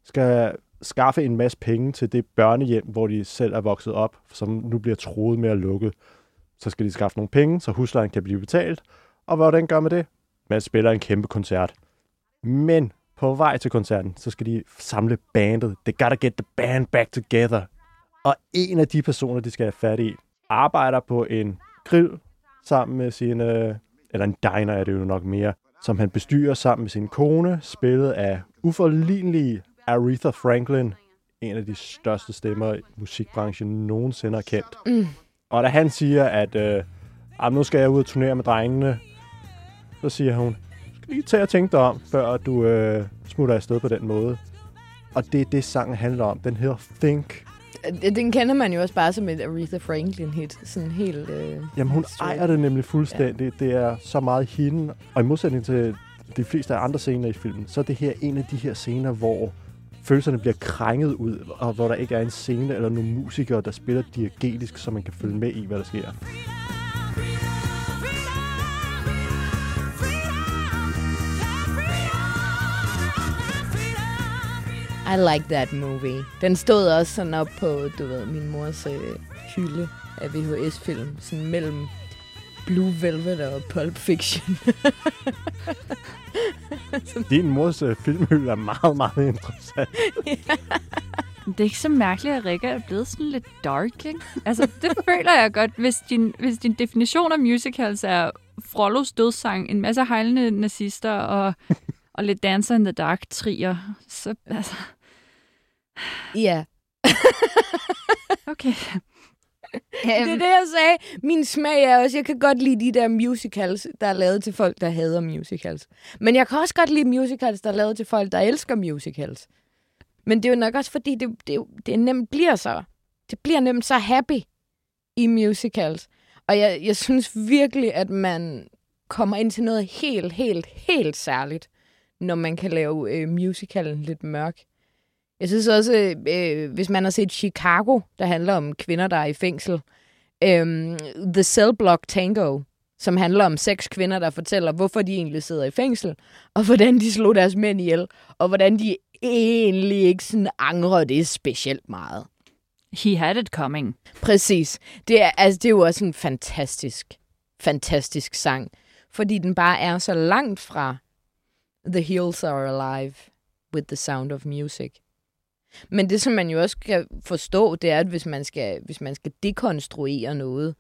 skal skaffe en masse penge til det børnehjem, hvor de selv er vokset op, som nu bliver troet med at lukke. Så skal de skaffe nogle penge, så huslejen kan blive betalt. Og hvordan gør man det? Man spiller en kæmpe koncert. Men på vej til koncerten, så skal de samle bandet. They gotta get the band back together. Og en af de personer, de skal have fat i, arbejder på en grill sammen med sine, øh, eller en diner er det jo nok mere, som han bestyrer sammen med sin kone, spillet af uforlignelige Aretha Franklin, en af de største stemmer i musikbranchen nogensinde har kendt. Mm. Og da han siger, at øh, "Ah, nu skal jeg ud og turnere med drengene, så siger hun, skal lige tage og tænke dig om, før du øh, smutter afsted på den måde. Og det er det, sangen handler om. Den hedder Think. Den kender man jo også bare som et Aretha Franklin-hit. Sådan helt... Øh, Jamen, hun straight. ejer det nemlig fuldstændig. Ja. Det er så meget hende. Og i modsætning til de fleste af andre scener i filmen, så er det her en af de her scener, hvor følelserne bliver krænget ud, og hvor der ikke er en scene eller nogle musikere, der spiller diegetisk, så man kan følge med i, hvad der sker. I like that movie. Den stod også sådan op på, du ved, min mors øh, hylde af VHS-film. Sådan mellem Blue Velvet og Pulp Fiction. Din mors øh, filmhylde er meget, meget interessant. Det er ikke så mærkeligt, at Rikke er blevet sådan lidt dark, ikke? Altså, det føler jeg godt. Hvis din, hvis din definition af musicals er Frollos dødssang, en masse hejlende nazister og, og lidt Dancer in the Dark trier, så altså, ja. okay. Det er det, jeg sagde. Min smag er også, jeg kan godt lide de der musicals, der er lavet til folk, der hader musicals. Men jeg kan også godt lide musicals, der er lavet til folk, der elsker musicals. Men det er jo nok også, fordi det, det, det nemt bliver så. Det bliver nemt så happy i musicals. Og jeg, jeg synes virkelig, at man kommer ind til noget helt, helt, helt særligt, når man kan lave øh, musicalen lidt mørk. Jeg synes også, øh, hvis man har set Chicago, der handler om kvinder, der er i fængsel, øhm, The Cell Block Tango, som handler om seks kvinder, der fortæller, hvorfor de egentlig sidder i fængsel, og hvordan de slog deres mænd ihjel, og hvordan de egentlig ikke sådan angrer det specielt meget. He had it coming. Præcis. Det er, altså, det er jo også en fantastisk, fantastisk sang, fordi den bare er så langt fra The Hills Are Alive with the Sound of Music. Men det, som man jo også skal forstå, det er, at hvis man skal, hvis man skal dekonstruere noget,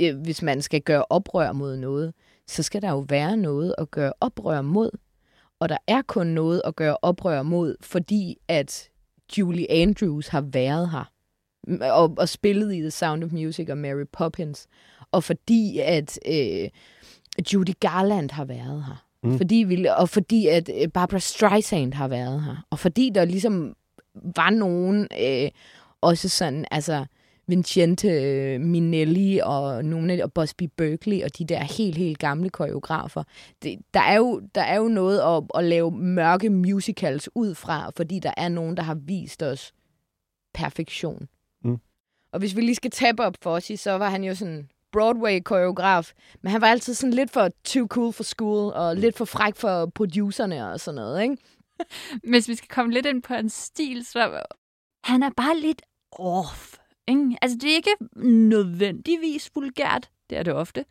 øh, hvis man skal gøre oprør mod noget, så skal der jo være noget at gøre oprør mod. Og der er kun noget at gøre oprør mod, fordi at Julie Andrews har været her og, og spillet i The Sound of Music og Mary Poppins. Og fordi at øh, Judy Garland har været her. Mm. Mm. Fordi vi, og fordi at øh, Barbara Streisand har været her. Og fordi der ligesom var nogen, øh, også sådan, altså Vincente øh, Minelli og nogle af og Busby Berkeley og de der helt, helt gamle koreografer. Det, der, er jo, der er jo noget at, at lave mørke musicals ud fra, fordi der er nogen, der har vist os perfektion. Mm. Og hvis vi lige skal tabe op for os, så var han jo sådan Broadway-koreograf, men han var altid sådan lidt for too cool for school, og lidt for fræk for producerne og sådan noget, ikke? Hvis vi skal komme lidt ind på hans stil, så han er bare lidt off. Ikke? Altså, det er ikke nødvendigvis vulgært. Det er det ofte.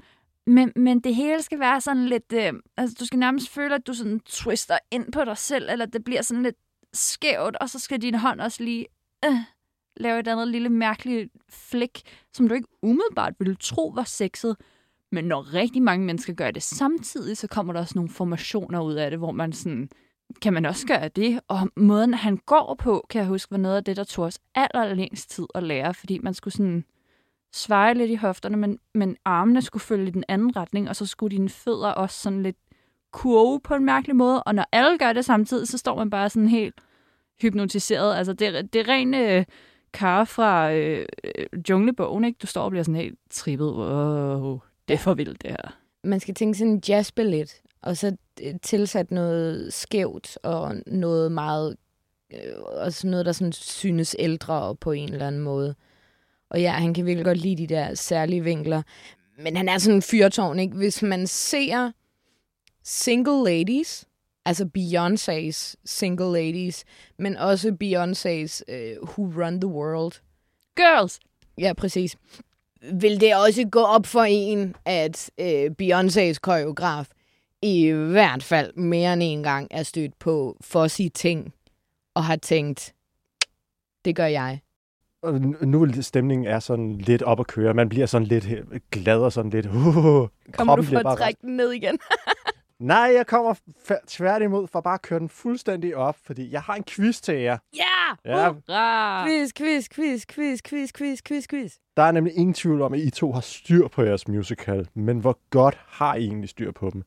Men, men det hele skal være sådan lidt... Øh, altså, du skal nærmest føle, at du sådan twister ind på dig selv, eller det bliver sådan lidt skævt, og så skal din hånd også lige øh, lave et andet lille mærkeligt flik, som du ikke umiddelbart ville tro var sexet. Men når rigtig mange mennesker gør det samtidig, så kommer der også nogle formationer ud af det, hvor man sådan, kan man også gøre det? Og måden, han går på, kan jeg huske, var noget af det, der tog os allerlængst tid at lære, fordi man skulle sådan sveje lidt i hofterne, men, men armene skulle følge i den anden retning, og så skulle dine fødder også sådan lidt kurve på en mærkelig måde, og når alle gør det samtidig, så står man bare sådan helt hypnotiseret. Altså, det, det er rent øh, kar fra øh, øh, junglebogen, ikke? Du står og bliver sådan helt trippet. Wow, det er for vildt, det her. Man skal tænke sådan en jazzballet, og så øh, tilsat noget skævt og noget meget, øh, også noget, der sådan synes ældre på en eller anden måde. Og ja, han kan virkelig godt lide de der særlige vinkler. Men han er sådan en fyrtårn, ikke? Hvis man ser single ladies, altså Beyoncé's single ladies, men også Beyoncé's øh, Who Run the World, Girls! Ja, præcis. Vil det også gå op for en, at øh, Beyoncés koreograf i hvert fald mere end en gang er stødt på for sige ting, og har tænkt, det gør jeg. Og nu- er stemningen er sådan lidt op at køre. Man bliver sådan lidt he- glad og sådan lidt... Uh, Kommer du for at trække den ned igen? Nej, jeg kommer tværtimod for bare at køre den fuldstændig op, fordi jeg har en quiz til jer. Ja! Ja, Hurra! Quiz, quiz, quiz, quiz, quiz, quiz, quiz, quiz. der er nemlig ingen tvivl om, at I to har styr på jeres musical, men hvor godt har I egentlig styr på dem?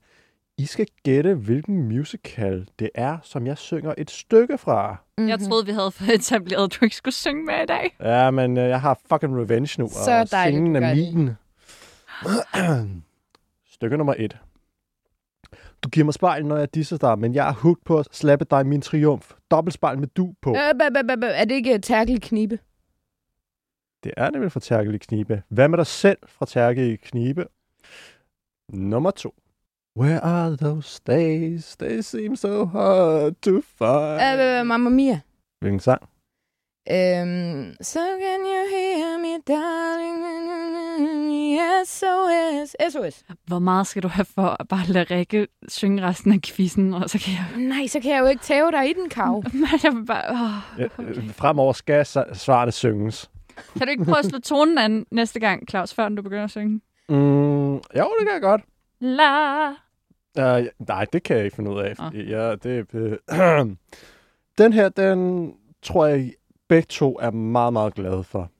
I skal gætte, hvilken musical det er, som jeg synger et stykke fra. Mm-hmm. Jeg troede, vi havde fået etableret, at du ikke skulle synge med i dag. Ja, men øh, jeg har fucking revenge nu, Så og dejligt, singen er min. Stykke nummer et. Du giver mig spejl, når jeg disser dig, men jeg er hooked på at slappe dig min triumf. Dobbeltspejl med du på. Øh, er det ikke Terkel Knibe? Det er nemlig fra Terkel i Knibe. Hvad med dig selv fra Terkel i Knibe? Nummer to. Where are those days? They seem so hard to find. Øh, Mamma Mia. Hvilken sang? Øhm, so can you hear me, darling? SOS. SOS. Hvor meget skal du have for at bare lade Rikke synge resten af quizzen, og så kan jeg... Nej, så kan jeg jo ikke tæve dig i den, Kav. Men jeg vil bare... Ja, okay. øh, fremover skal svarene synges. Kan du ikke prøve at slå tonen an næste gang, Claus, før du begynder at synge? Mm, jo, det kan jeg godt. La. Uh, nej, det kan jeg ikke finde ud af. Fordi jeg, det, øh, den her, den tror jeg, begge to er meget, meget glade for.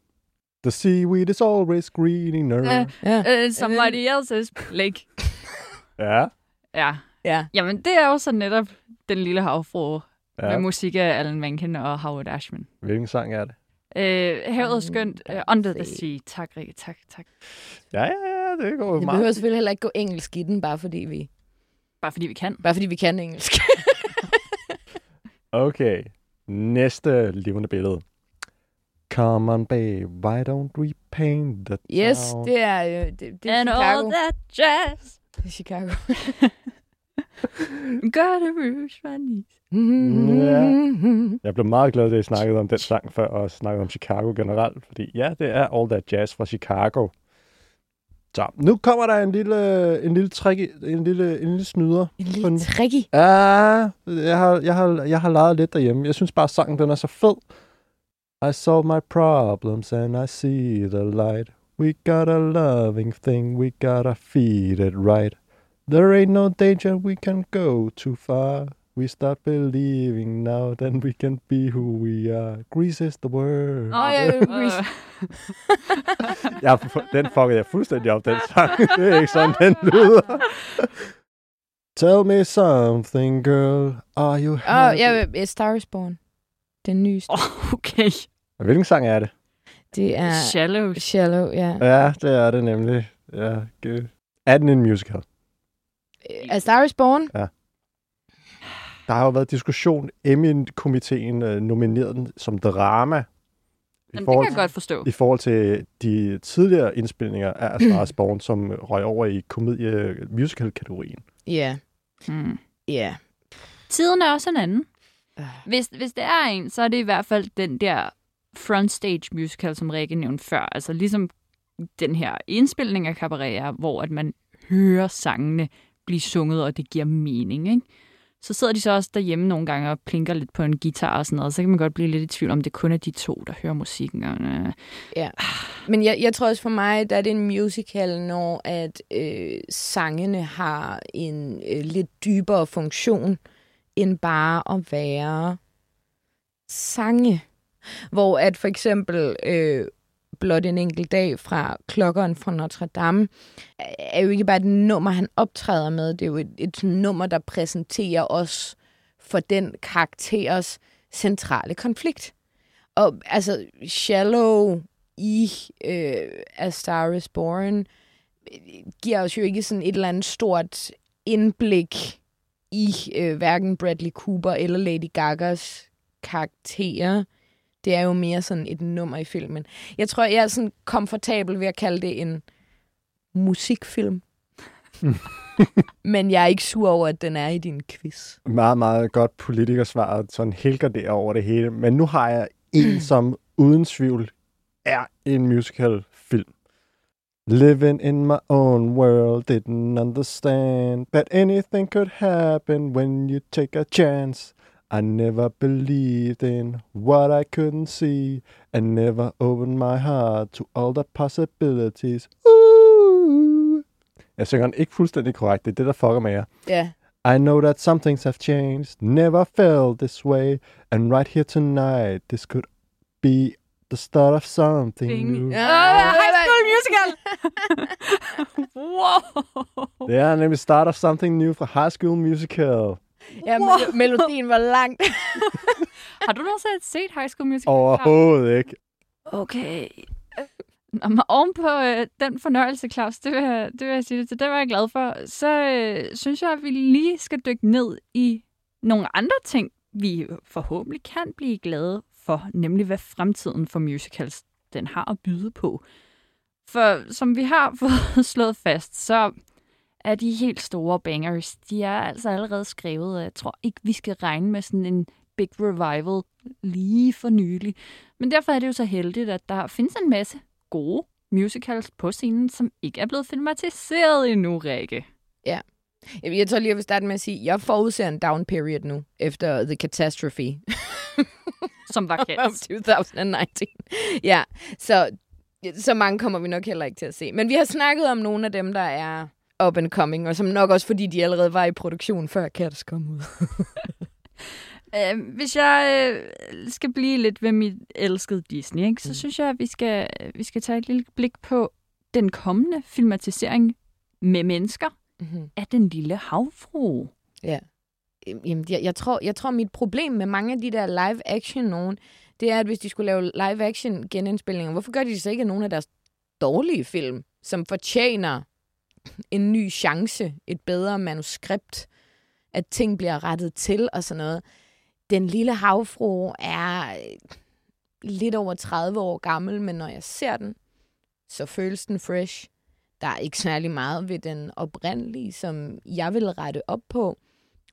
The seaweed is always greener. Ja. Ja. Uh, somebody else's lake. Ja. Ja. Ja. Jamen, det er jo så netop den lille havfru ja. ja. med musik af Alan Menken og Howard Ashman. Hvilken sang er det? Uh, havet er skønt. Uh, Under the Sea. Tak, Rikke. Tak, tak. Ja, ja, ja, det går jo Det meget. behøver selvfølgelig heller ikke gå engelsk i den, bare fordi vi, Bare fordi vi kan. bare fordi vi kan engelsk. Okay. Næste levende billede. Come on, babe, why don't we paint the yes, town? det er, øh, det, det er And Chicago. all that jazz. Det er Chicago. Gotta rouge my knees. Mm-hmm. Jeg blev meget glad, da I snakkede om den sang før, og snakkede om Chicago generelt, fordi ja, det er All That Jazz fra Chicago. Så, nu kommer der en lille, en lille, trick, en lille, en lille snyder. En lille tricky. Ja, jeg har, jeg, har, jeg har leget lidt derhjemme. Jeg synes bare, sangen den er så fed. I solve my problems and I see the light. We got a loving thing, we gotta feed it right. There ain't no danger, we can go too far. We start believing now, then we can be who we are. Grease is the word. Åh, ja, Grease. Jeg, den fuckede jeg fuldstændig op, den sang. det er ikke sådan, den lyder. Tell me something, girl. Are you Åh, happy? ja, A Star is Born. Den nyeste. Oh, okay. Hvilken sang er det? Det er Shallow. Shallow, ja. Ja, det er det nemlig. Ja, good. Er den en musical? A Star is Born. Der har jo været diskussion. Emmy-komiteen øh, nominerede den som drama. I Jamen, det forhold, kan jeg godt forstå. I forhold til de tidligere indspilninger af A Star Born, som røg over i komedie-musical-kategorien. Ja, Mm. ja. Tiden er også en anden. Øh. Hvis, hvis det er en, så er det i hvert fald den der frontstage musical, som Rikke nævnte før. Altså ligesom den her indspilning af cabaret hvor at man hører sangene blive sunget, og det giver mening, ikke? Så sidder de så også derhjemme nogle gange og plinker lidt på en guitar og sådan noget, så kan man godt blive lidt i tvivl om, det kun er de to, der hører musikken. Og, øh, Ja. Men jeg, jeg tror også for mig, der er det en musical, når at øh, sangene har en øh, lidt dybere funktion, end bare at være sange. Hvor at for eksempel øh, blot en enkelt dag fra klokkeren fra Notre Dame, er jo ikke bare et nummer, han optræder med. Det er jo et, et nummer, der præsenterer os for den karakteres centrale konflikt. Og altså, Shallow i øh, A Star is Born giver os jo ikke sådan et eller andet stort indblik i øh, hverken Bradley Cooper eller Lady Gagas karakterer. Det er jo mere sådan et nummer i filmen. Jeg tror, jeg er sådan komfortabel ved at kalde det en musikfilm. Men jeg er ikke sur over, at den er i din quiz. Meget, meget godt politikersvar, sådan helgarderer over det hele. Men nu har jeg en, som uden tvivl er en musical film. Living in my own world, didn't understand, but anything could happen when you take a chance. I never believed in what I couldn't see, and never opened my heart to all the possibilities. Ooh. Jeg synger den ikke fuldstændig korrekt, det er det, der fucker med jer. Ja. I know that some things have changed, never felt this way, and right here tonight, this could be the start of something Thing. new. Ja. Uh, high School Musical! wow! Det er nemlig start of something new fra High School Musical. Ja, mel- melodien var langt. Har du nogensinde set High School Musical? Overhovedet ikke. Okay. Nå, oven på øh, den fornøjelse, Claus, det vil, jeg, det vil jeg sige det til, det var jeg glad for, så øh, synes jeg, at vi lige skal dykke ned i nogle andre ting, vi forhåbentlig kan blive glade for, nemlig hvad fremtiden for musicals den har at byde på. For som vi har fået slået fast, så er de helt store bangers, de er altså allerede skrevet, og jeg tror ikke, vi skal regne med sådan en big revival lige for nylig. Men derfor er det jo så heldigt, at der findes en masse gode musicals på scenen, som ikke er blevet filmatiseret endnu, Rikke. Jeg jeg tror lige, jeg vil starte med at sige, at jeg forudser en down period nu, efter The Catastrophe Som var kendt. 2019. Ja, så, så mange kommer vi nok heller ikke til at se. Men vi har snakket om nogle af dem, der er up and coming, og som nok også, fordi de allerede var i produktion, før Cats kom ud. Øh, hvis jeg øh, skal blive lidt ved mit elskede Disney, ikke, så Mm. synes jeg, at vi skal, vi skal tage et lille blik på den kommende filmatisering med mennesker Mm-hmm. af den lille havfru. Jamen, jeg, jeg, tror, jeg tror, mit problem med mange af de der live-action nogen, det er, at hvis de skulle lave live-action genindspilninger, hvorfor gør de så ikke nogle af deres dårlige film, som fortjener en ny chance, et bedre manuskript, at ting bliver rettet til og sådan noget. Den lille havfru er øh, lidt over 30 år gammel, men når jeg ser den, så føles den fresh. Der er ikke særlig meget ved den oprindelige, som jeg vil rette op på.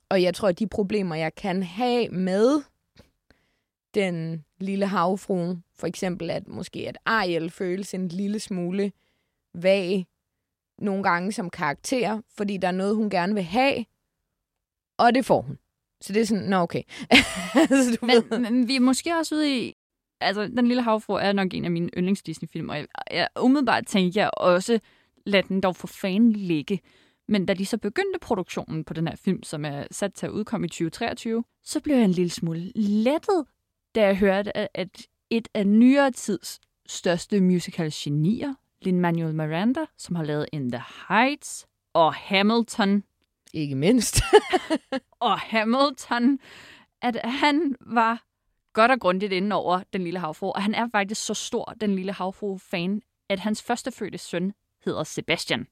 Og jeg tror, at de problemer, jeg kan have med den lille havfru, for eksempel at måske at Ariel føles en lille smule vag nogle gange som karakter, fordi der er noget, hun gerne vil have, og det får hun. Så det er sådan, nå okay. altså, du ved. Men, men vi er måske også ude i... Altså, Den Lille Havfru er nok en af mine yndlings Disney-film, og jeg, jeg umiddelbart tænker jeg også, lad den dog for fanden ligge. Men da de så begyndte produktionen på den her film, som er sat til at udkomme i 2023, så blev jeg en lille smule lettet, da jeg hørte, at- et af nyere tids største musical genier, Lin-Manuel Miranda, som har lavet In the Heights og Hamilton, Ikke mindst. og Hamilton, at han var godt og grundigt inde over Den Lille Havfru, og han er faktisk så stor, Den Lille Havfru-fan, at hans førstefødte søn hedder Sebastian.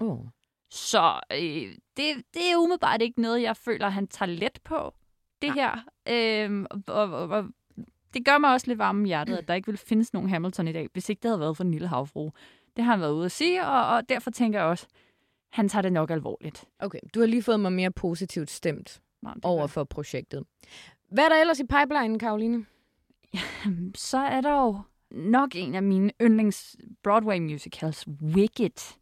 Oh. Så øh, det, det er umiddelbart ikke noget, jeg føler, han tager let på, det her. Øhm, og, og, og det gør mig også lidt varm i hjertet, at der ikke ville findes nogen Hamilton i dag, hvis ikke det havde været for Den Lille Havfru. Det har han været ude at sige, og, og derfor tænker jeg også, han tager det nok alvorligt. Okay, du har lige fået mig mere positivt stemt det over for projektet. Hvad er der ellers i pipelinen, Karoline? så er der jo nok en af mine yndlings Broadway musicals, Wicked.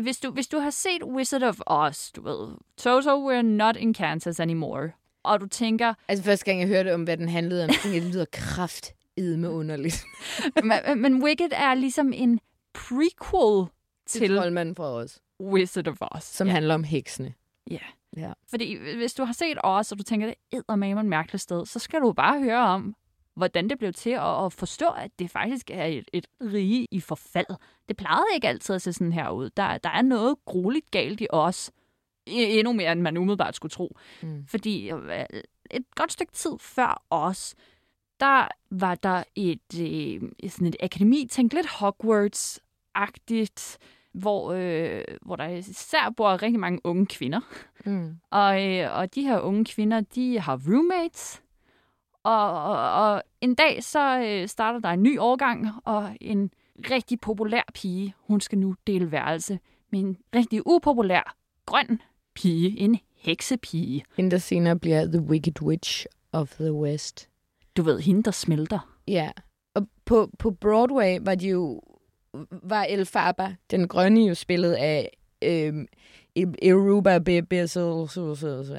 Hvis du, hvis du har set Wizard of Oz, du ved, Toto, we're not in Kansas anymore, og du tænker, Altså første gang jeg hørte om, hvad den handlede om, tænkte jeg, det lyder kraft med underligt. men, men Wicked er ligesom en prequel Til Troldmanden fra os, Wizard of Oz. som ja. handler om heksene. Ja. Ja. Fordi hvis du har set Oz, og du tænker, det er med et mærkeligt sted, så skal du bare høre om, hvordan det blev til, og, og forstå, at det faktisk er et, et rige i forfald. Det plejede ikke altid at se sådan her ud. Der, der er noget grueligt galt i Oz. E- Endnu mere, end man umiddelbart skulle tro. Mm. Fordi øh, et godt stykke tid før os, der var der et, øh, sådan et akademi, tænk lidt Hogwarts-agtigt, hvor, øh, hvor der især bor rigtig mange unge kvinder. Mm. Og, øh, og de her unge kvinder, de har roommates. Og, og, og en dag så øh, starter der en ny årgang, og en rigtig populær pige, hun skal nu dele værelse med en rigtig upopulær grøn pige, en heksepige. Hende, der senere bliver The Wicked Witch of the West. Du ved, hende der smelter. Ja, og på, på Broadway var de jo var Elfaba, den grønne, jo spillet af øhm, Eruba Bessel.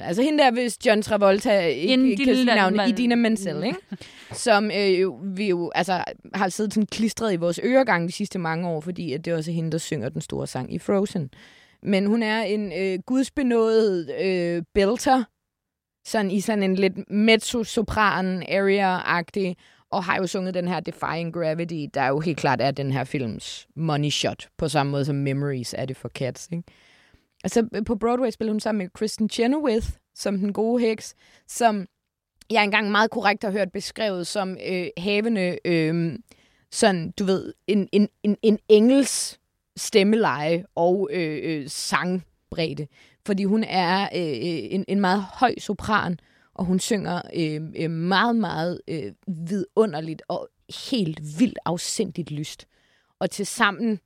Altså hende der, hvis John Travolta ikke kan sige navnet, Idina Menzel, ikke? Som øh, jo, vi jo altså, har siddet sådan klistret i vores øregang de sidste mange år, fordi at det også er hende, der synger den store sang i Frozen. Men hun er en øh, gudsbenået øh, belter, sådan i sådan en lidt mezzo-sopran area-agtig, og har jo sunget den her Defying Gravity, der jo helt klart er den her films money shot, på samme måde som Memories er det for Cats, ikke? Altså på Broadway spiller hun sammen med Kristen Chenoweth, som den gode heks, som jeg engang meget korrekt har hørt beskrevet som øh, havende øh, sådan, du ved, en, en, en, en engels stemmeleje og øh, øh, sangbredde. Fordi hun er øh, øh en, en meget høj sopran, og hun synger øh, øh, meget, meget øh, vidunderligt og helt vildt afsindigt lyst. Og til sammen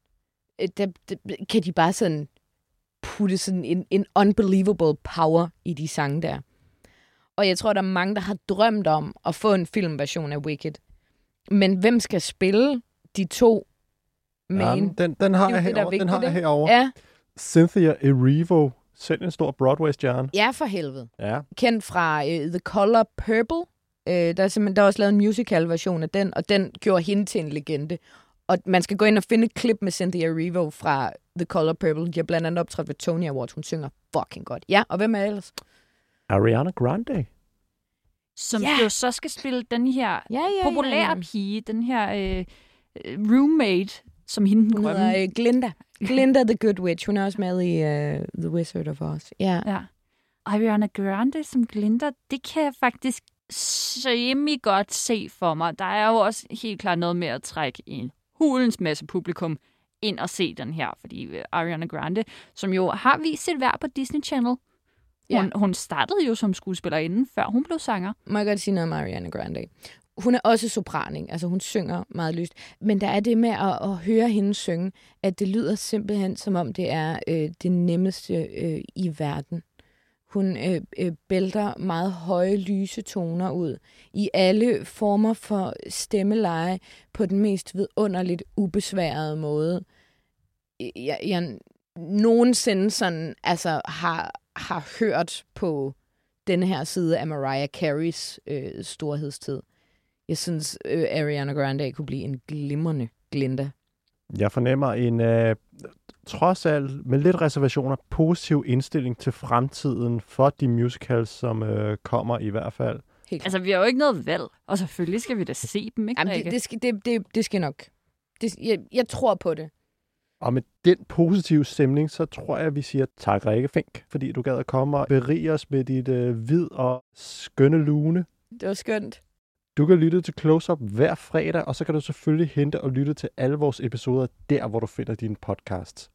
øh, der, der, kan de bare sådan putte sådan en, en unbelievable power i de sange der. Og jeg tror, der er mange, der har drømt om at få en filmversion af Wicked. Men hvem skal spille de to main? Ja, den, den har Det jeg er herovre. Den har vigtigt, jeg herovre. Ja, Cynthia Erivo, selv en stor Broadway-stjerne. ja, for helvede. Ja. kendt fra uh, The Color Purple. Uh, der, er simpelthen, der er også lavet en musical-version af den, og den gjorde hende til en legende. Og man skal gå ind og finde et klip med Cynthia Erivo fra The Color Purple. De har blandt andet optrådt ved Tony Awards. Hun synger fucking godt. Ja, og hvem er ellers? Ariana Grande. Som Ja. jo så skal spille den her Ja, ja, populære pige, den her øh, øh, roommate, som hende den Hun grønne. hedder uh, Glinda. Glinda the Good Witch. Hun er også med i uh, The Wizard of Oz. Ja. Ja. Ariana Grande som Glinda, det kan jeg faktisk semi godt se for mig. Der er jo også helt klart noget med at trække en hulens masse publikum ind og se den her, fordi øh, Ariana Grande, som jo har vist sit værd på Disney Channel, hun, Ja. hun startede jo som skuespillerinde, før hun blev sanger. Må jeg godt sige noget om Ariana Grande? Hun er også sopran, ikke? altså hun synger meget lyst. Men der er det med at, at høre hende synge, at det lyder simpelthen som om det er øh, det nemmeste øh, i verden. Hun øh, øh, bælter meget høje, lyse toner ud i alle former for stemmeleje på den mest vidunderligt ubesværede måde. Jeg, jeg nogensinde sådan, altså, har, har hørt på den her side af Mariah Careys øh, storhedstid. Jeg synes, øh, Ariana Grande kunne blive en glimrende Glinda. Jeg fornemmer en, øh, trods alt med lidt reservationer, positiv indstilling til fremtiden for de musicals, som øh, kommer i hvert fald. Helt Altså, vi har jo ikke noget valg, og selvfølgelig skal vi da se dem, ikke, Jamen, det, det, skal, det, det, det skal nok. Det, jeg, jeg tror på det. Og med den positive stemning, så tror jeg, at vi siger tak, Rikke Fink, fordi du gad at komme og berige os med dit øh, hvid og skønne lune. Det var skønt. Du kan lytte til Close Up hver fredag, og så kan du selvfølgelig hente og lytte til alle vores episoder der, hvor du finder dine podcasts.